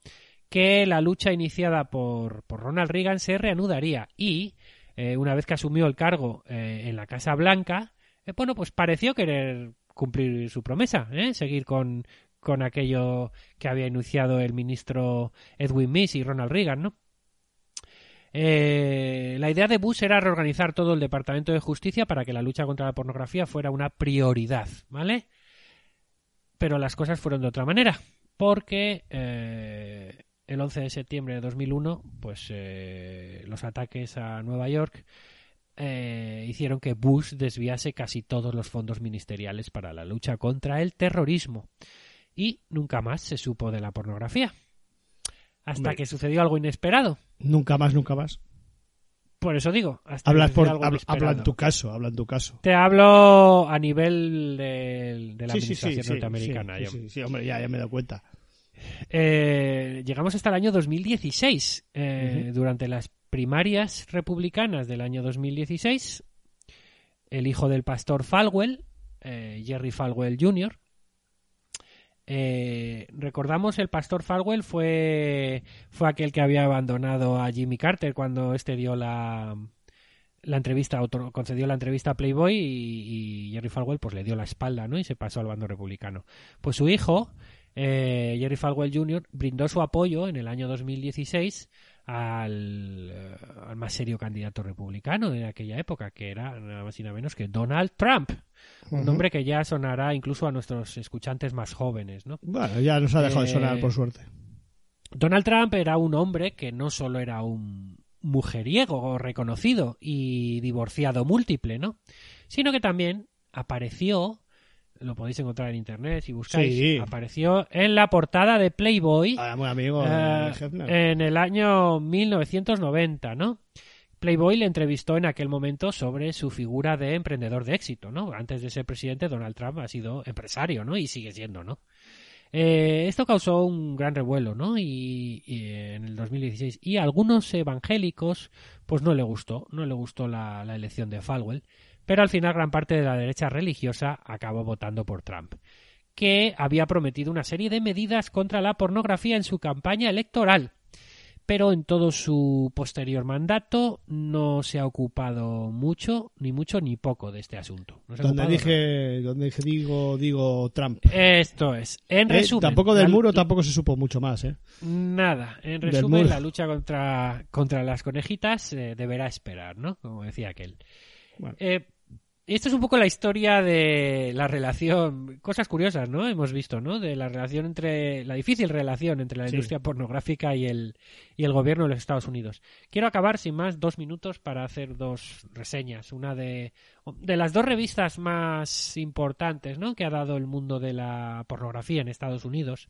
que la lucha iniciada por, por Ronald Reagan se reanudaría y, eh, una vez que asumió el cargo eh, en la Casa Blanca, eh, bueno, pues pareció querer cumplir su promesa, ¿eh? seguir con, con aquello que había iniciado el ministro Edwin Meese y Ronald Reagan, ¿no? Eh, la idea de Bush era reorganizar todo el Departamento de Justicia para que la lucha contra la pornografía fuera una prioridad, ¿vale? Pero las cosas fueron de otra manera, porque eh, el 11 de septiembre de 2001, pues eh, los ataques a Nueva York eh, hicieron que Bush desviase casi todos los fondos ministeriales para la lucha contra el terrorismo. Y nunca más se supo de la pornografía. Hasta Hombre. que sucedió algo inesperado. Nunca más, nunca más. Por eso digo, hasta Hablas por, habla, habla en tu caso, habla en tu caso. Te hablo a nivel de, de la Sí, sí, sí, administración sí, norteamericana. sí, yo. sí, sí, sí, hombre, ya, ya me he dado cuenta. Eh, llegamos hasta el año 2016. Eh, Ujú. Durante las primarias republicanas del año 2016, el hijo del pastor Falwell, eh, Jerry Falwell Jr., eh, recordamos el pastor Falwell fue, fue aquel que había abandonado a Jimmy Carter cuando este dio la, la entrevista, concedió la entrevista a Playboy y, y Jerry Falwell pues le dio la espalda ¿no? y se pasó al bando republicano. Pues su hijo, eh, Jerry Falwell Jr., brindó su apoyo en el año 2016 al, eh, al más serio candidato republicano de aquella época, que era nada más y nada menos que Donald Trump. Un nombre que ya sonará incluso a nuestros escuchantes más jóvenes, ¿no? Bueno, ya nos ha dejado de sonar, Eh, por suerte. Donald Trump era un hombre que no solo era un mujeriego reconocido y divorciado múltiple, ¿no? Sino que también apareció, lo podéis encontrar en internet si buscáis, Sí. apareció en la portada de Playboy Ah, muy amigo eh, en el año 1990, ¿no? Playboy le entrevistó en aquel momento sobre su figura de emprendedor de éxito, ¿no? Antes de ser presidente, Donald Trump ha sido empresario, ¿no? Y sigue siendo, ¿no? Eh, esto causó un gran revuelo, ¿no? Y, y en el 2016. Y a algunos evangélicos, pues no le gustó, no le gustó la, la elección de Falwell. Pero al final gran parte de la derecha religiosa acabó votando por Trump, que había prometido una serie de medidas contra la pornografía en su campaña electoral. Pero en todo su posterior mandato no se ha ocupado mucho, ni mucho ni poco de este asunto. No se ha Donde dije, donde dije digo, digo Trump. esto es. En Eh, resumen. tampoco del muro tampoco se supo mucho más, ¿eh? Nada. En resumen, la lucha contra, contra las conejitas eh, deberá esperar, ¿no? Como decía aquel. Bueno. Eh, esto es un poco la historia de la relación, cosas curiosas, ¿no? Hemos visto, ¿no? De la relación entre, la difícil relación entre la Sí. industria pornográfica y el, y el gobierno de los Estados Unidos. Quiero acabar sin más dos minutos para hacer dos reseñas. Una de, de las dos revistas más importantes, ¿no? Que ha dado el mundo de la pornografía en Estados Unidos.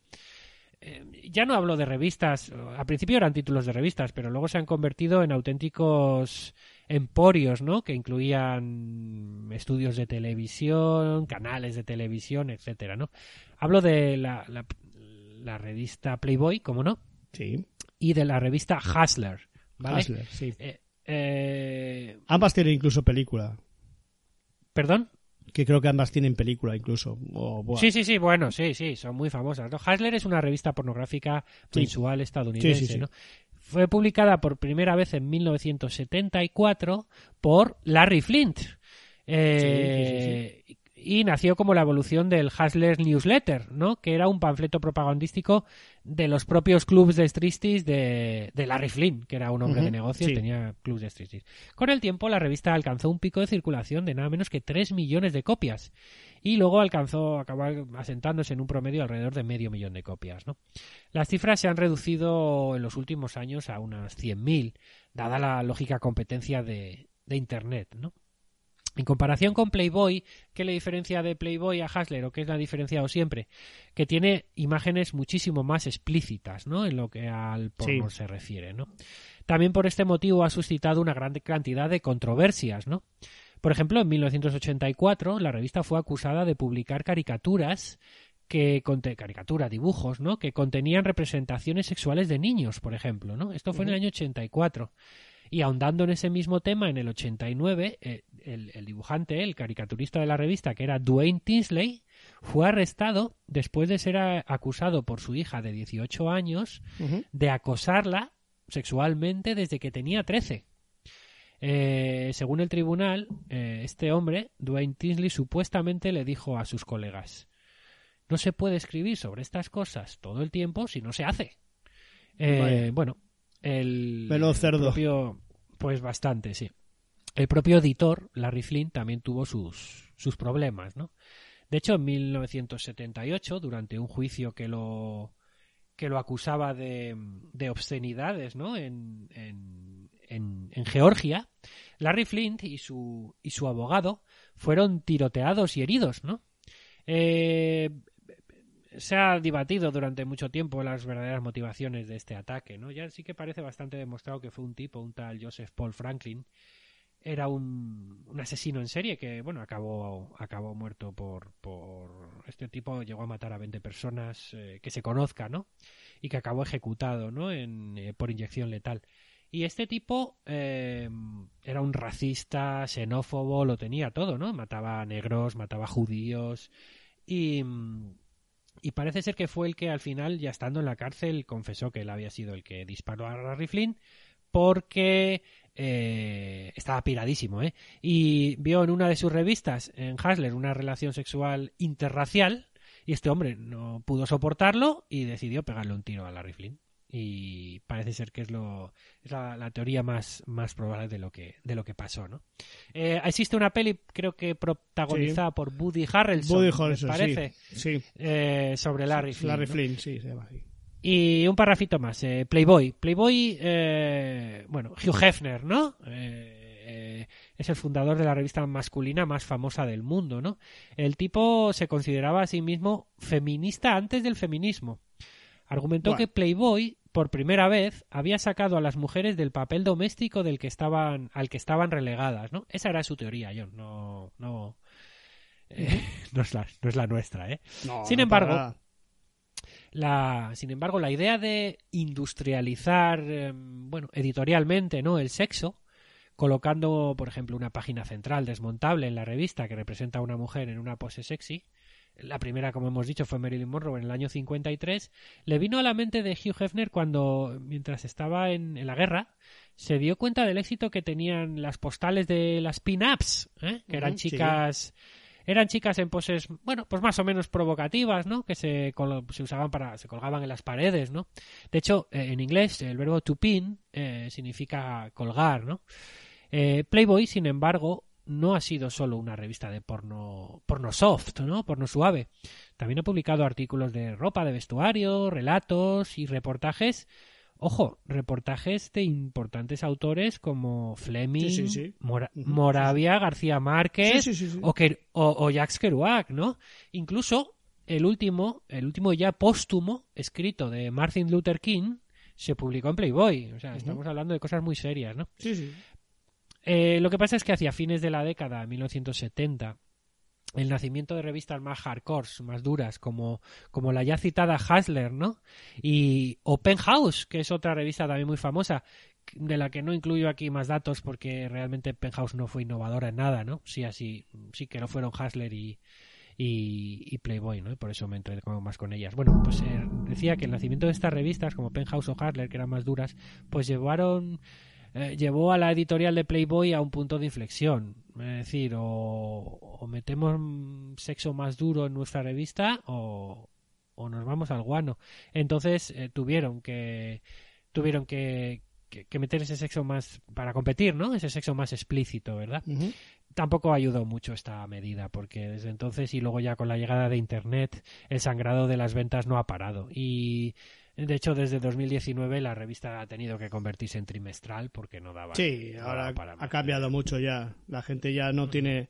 Eh, ya no hablo de revistas, al principio eran títulos de revistas, pero luego se han convertido en auténticos emporios, ¿no? Que incluían estudios de televisión, canales de televisión, etcétera, ¿no? Hablo de la, la, la revista Playboy, como no, Sí. y de la revista Hustler, ¿vale? Hustler, sí. Eh, eh, Ambas tienen incluso película. ¿Perdón? Que creo que ambas tienen película incluso. Sí, sí, sí, bueno, sí, sí, son muy famosas. ¿no? Hustler es una revista pornográfica Sí. mensual estadounidense. Sí, sí, sí. ¿no? Fue publicada por primera vez en 1974 por Larry Flint. Eh, Y nació como la evolución del Hustler Newsletter, ¿no? que era un panfleto propagandístico de los propios clubs de striptease de, de Larry Flint, que era un hombre de negocios, sí. tenía clubs de striptease. Con el tiempo, la revista alcanzó un pico de circulación de nada menos que 3 millones de copias y luego alcanzó acabar asentándose en un promedio alrededor de medio millón de copias. ¿no? Las cifras se han reducido en los últimos años a unas 100.000, dada la lógica competencia de, de Internet. ¿no? En comparación con Playboy, ¿qué le diferencia de Playboy a Hustler o qué es la diferenciado siempre? Que tiene imágenes muchísimo más explícitas, ¿no? En lo que al porno se refiere, ¿no? También por este motivo ha suscitado una gran cantidad de controversias, ¿no? Por ejemplo, en 1984 la revista fue acusada de publicar caricaturas que caricatura, dibujos, ¿no? Que contenían representaciones sexuales de niños, por ejemplo, ¿no? Esto fue en el año 84. Y ahondando en ese mismo tema, en el 89, eh, el, el dibujante, el caricaturista de la revista, que era Dwayne Tinsley, fue arrestado después de ser acusado por su hija de 18 años de acosarla sexualmente desde que tenía 13. Eh, según el tribunal, eh, este hombre, Dwayne Tinsley, supuestamente le dijo a sus colegas, no se puede escribir sobre estas cosas todo el tiempo si no se hace. Eh, bueno, el cerdo. propio, pues bastante, sí. El propio editor, Larry Flynn, también tuvo sus, sus problemas, ¿no? De hecho, en 1978, durante un juicio que lo, que lo acusaba de, de obscenidades, ¿no? En, en, en, en Georgia, Larry Flint y su, y su abogado fueron tiroteados y heridos, ¿no? Eh, se ha debatido durante mucho tiempo las verdaderas motivaciones de este ataque, ¿no? Ya sí que parece bastante demostrado que fue un tipo, un tal Joseph Paul Franklin, era un, un asesino en serie que, bueno, acabó, acabó muerto por, por... Este tipo llegó a matar a 20 personas eh, que se conozca, ¿no? Y que acabó ejecutado, ¿no? En, eh, por inyección letal. Y este tipo eh, era un racista, xenófobo, lo tenía todo, ¿no? Mataba a negros, mataba a judíos y, y parece ser que fue el que al final, ya estando en la cárcel, confesó que él había sido el que disparó a Larry Flynn porque eh, estaba piradísimo, ¿eh? Y vio en una de sus revistas, en Hasler, una relación sexual interracial y este hombre no pudo soportarlo y decidió pegarle un tiro a Larry Flynn. Y parece ser que es lo es la, la teoría más, más probable de lo que de lo que pasó, ¿no? Eh, existe una peli, creo que protagonizada por Woody Harrelson, Woody me Harrelson, parece, sí. sí. eh, sobre Larry Flynn. Larry ¿no? Flynn, sí, se llama así. Y un parrafito más, eh, Playboy. Playboy, eh, bueno, Hugh Hefner, ¿no? Es el fundador de la revista masculina más famosa del mundo, ¿no? El tipo se consideraba a sí mismo feminista antes del feminismo. Argumentó Bueno. que Playboy, por primera vez, había sacado a las mujeres del papel doméstico del que estaban, al que estaban relegadas, ¿no? Esa era su teoría, John, no, no, eh, no, es la, no es la nuestra, ¿eh? No, Sin no embargo, la, sin embargo, la idea de industrializar, eh, bueno, editorialmente, ¿no? El sexo, colocando, por ejemplo, una página central desmontable en la revista que representa a una mujer en una pose sexy. La primera, como hemos dicho, fue Marilyn Monroe en el año 53. Le vino a la mente de Hugh Hefner cuando, mientras estaba en, en la guerra, se dio cuenta del éxito que tenían las postales de las pin-ups, ¿eh? que eran sí. chicas eran chicas en poses, bueno, pues más o menos provocativas, ¿no? Que se, se usaban para, se colgaban en las paredes, ¿no? De hecho, eh, en inglés el verbo to pin eh, significa colgar, ¿no? Eh, Playboy, sin embargo, no ha sido solo una revista de porno, porno soft, ¿no? Porno suave. También ha publicado artículos de ropa, de vestuario, relatos y reportajes. Ojo, reportajes de importantes autores como Fleming, Sí, sí, sí. Mora- Ujú, Moravia, García Márquez, o, que, o, o Jacques Kerouac, ¿no? Incluso el último, el último ya póstumo, escrito de Martin Luther King, se publicó en Playboy. O sea, estamos hablando de cosas muy serias, ¿no? Sí, sí. Eh, lo que pasa es que hacia fines de la década de 1970, el nacimiento de revistas más hardcore, más duras, como, como la ya citada Hustler, ¿no? Y Open House, que es otra revista también muy famosa, de la que no incluyo aquí más datos porque realmente Penthouse no fue innovadora en nada, ¿no? Sí, así, sí que no fueron Hustler y, y, Playboy, ¿no? Y por eso me entretengo más con ellas. Bueno, pues eh, decía que el nacimiento de estas revistas, como Penthouse o Hustler, que eran más duras, pues llevaron eh, llevó a la editorial de Playboy a un punto de inflexión. Es decir, o, o metemos mm, sexo más duro en nuestra revista o, o nos vamos al guano. Entonces eh, tuvieron que tuvieron que, que, que meter ese sexo más para competir, ¿no? Ese sexo más explícito, ¿verdad? Tampoco ayudó mucho esta medida, porque desde entonces y luego ya con la llegada de Internet, el sangrado de las ventas no ha parado. Y de hecho, desde 2019 la revista ha tenido que convertirse en trimestral porque no daba. Sí, no ahora daba para ha cambiado mucho ya. La gente ya no tiene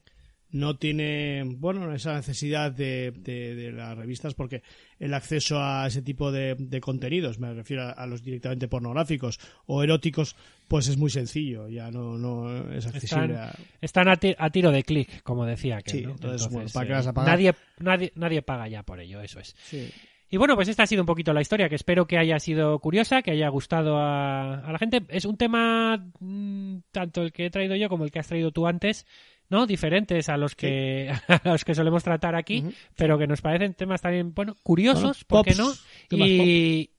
no tiene bueno esa necesidad de, de- de las revistas porque el acceso a ese tipo de, de contenidos me refiero a, a los directamente pornográficos o eróticos pues es muy sencillo ya no no es accesible Están- a... Están a, ti- a tiro de clic, como decía que Sí, entonces, bueno, ¿para qué eh, vas a pagar? nadie, nadie, nadie paga ya por ello, eso es. sí. Y bueno, pues esta ha sido un poquito la historia, que espero que haya sido curiosa, que haya gustado a, a la gente. Es un tema, mm, tanto el que he traído yo como el que has traído tú antes, ¿no? Diferentes a los que, a los que solemos tratar aquí, pero que nos parecen temas también, bueno, curiosos, Bueno, ¿por qué no? Y,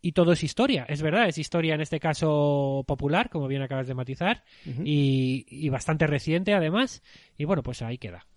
y todo es historia, es verdad, es historia en este caso popular, como bien acabas de matizar, y bastante reciente además, y bueno, pues ahí queda.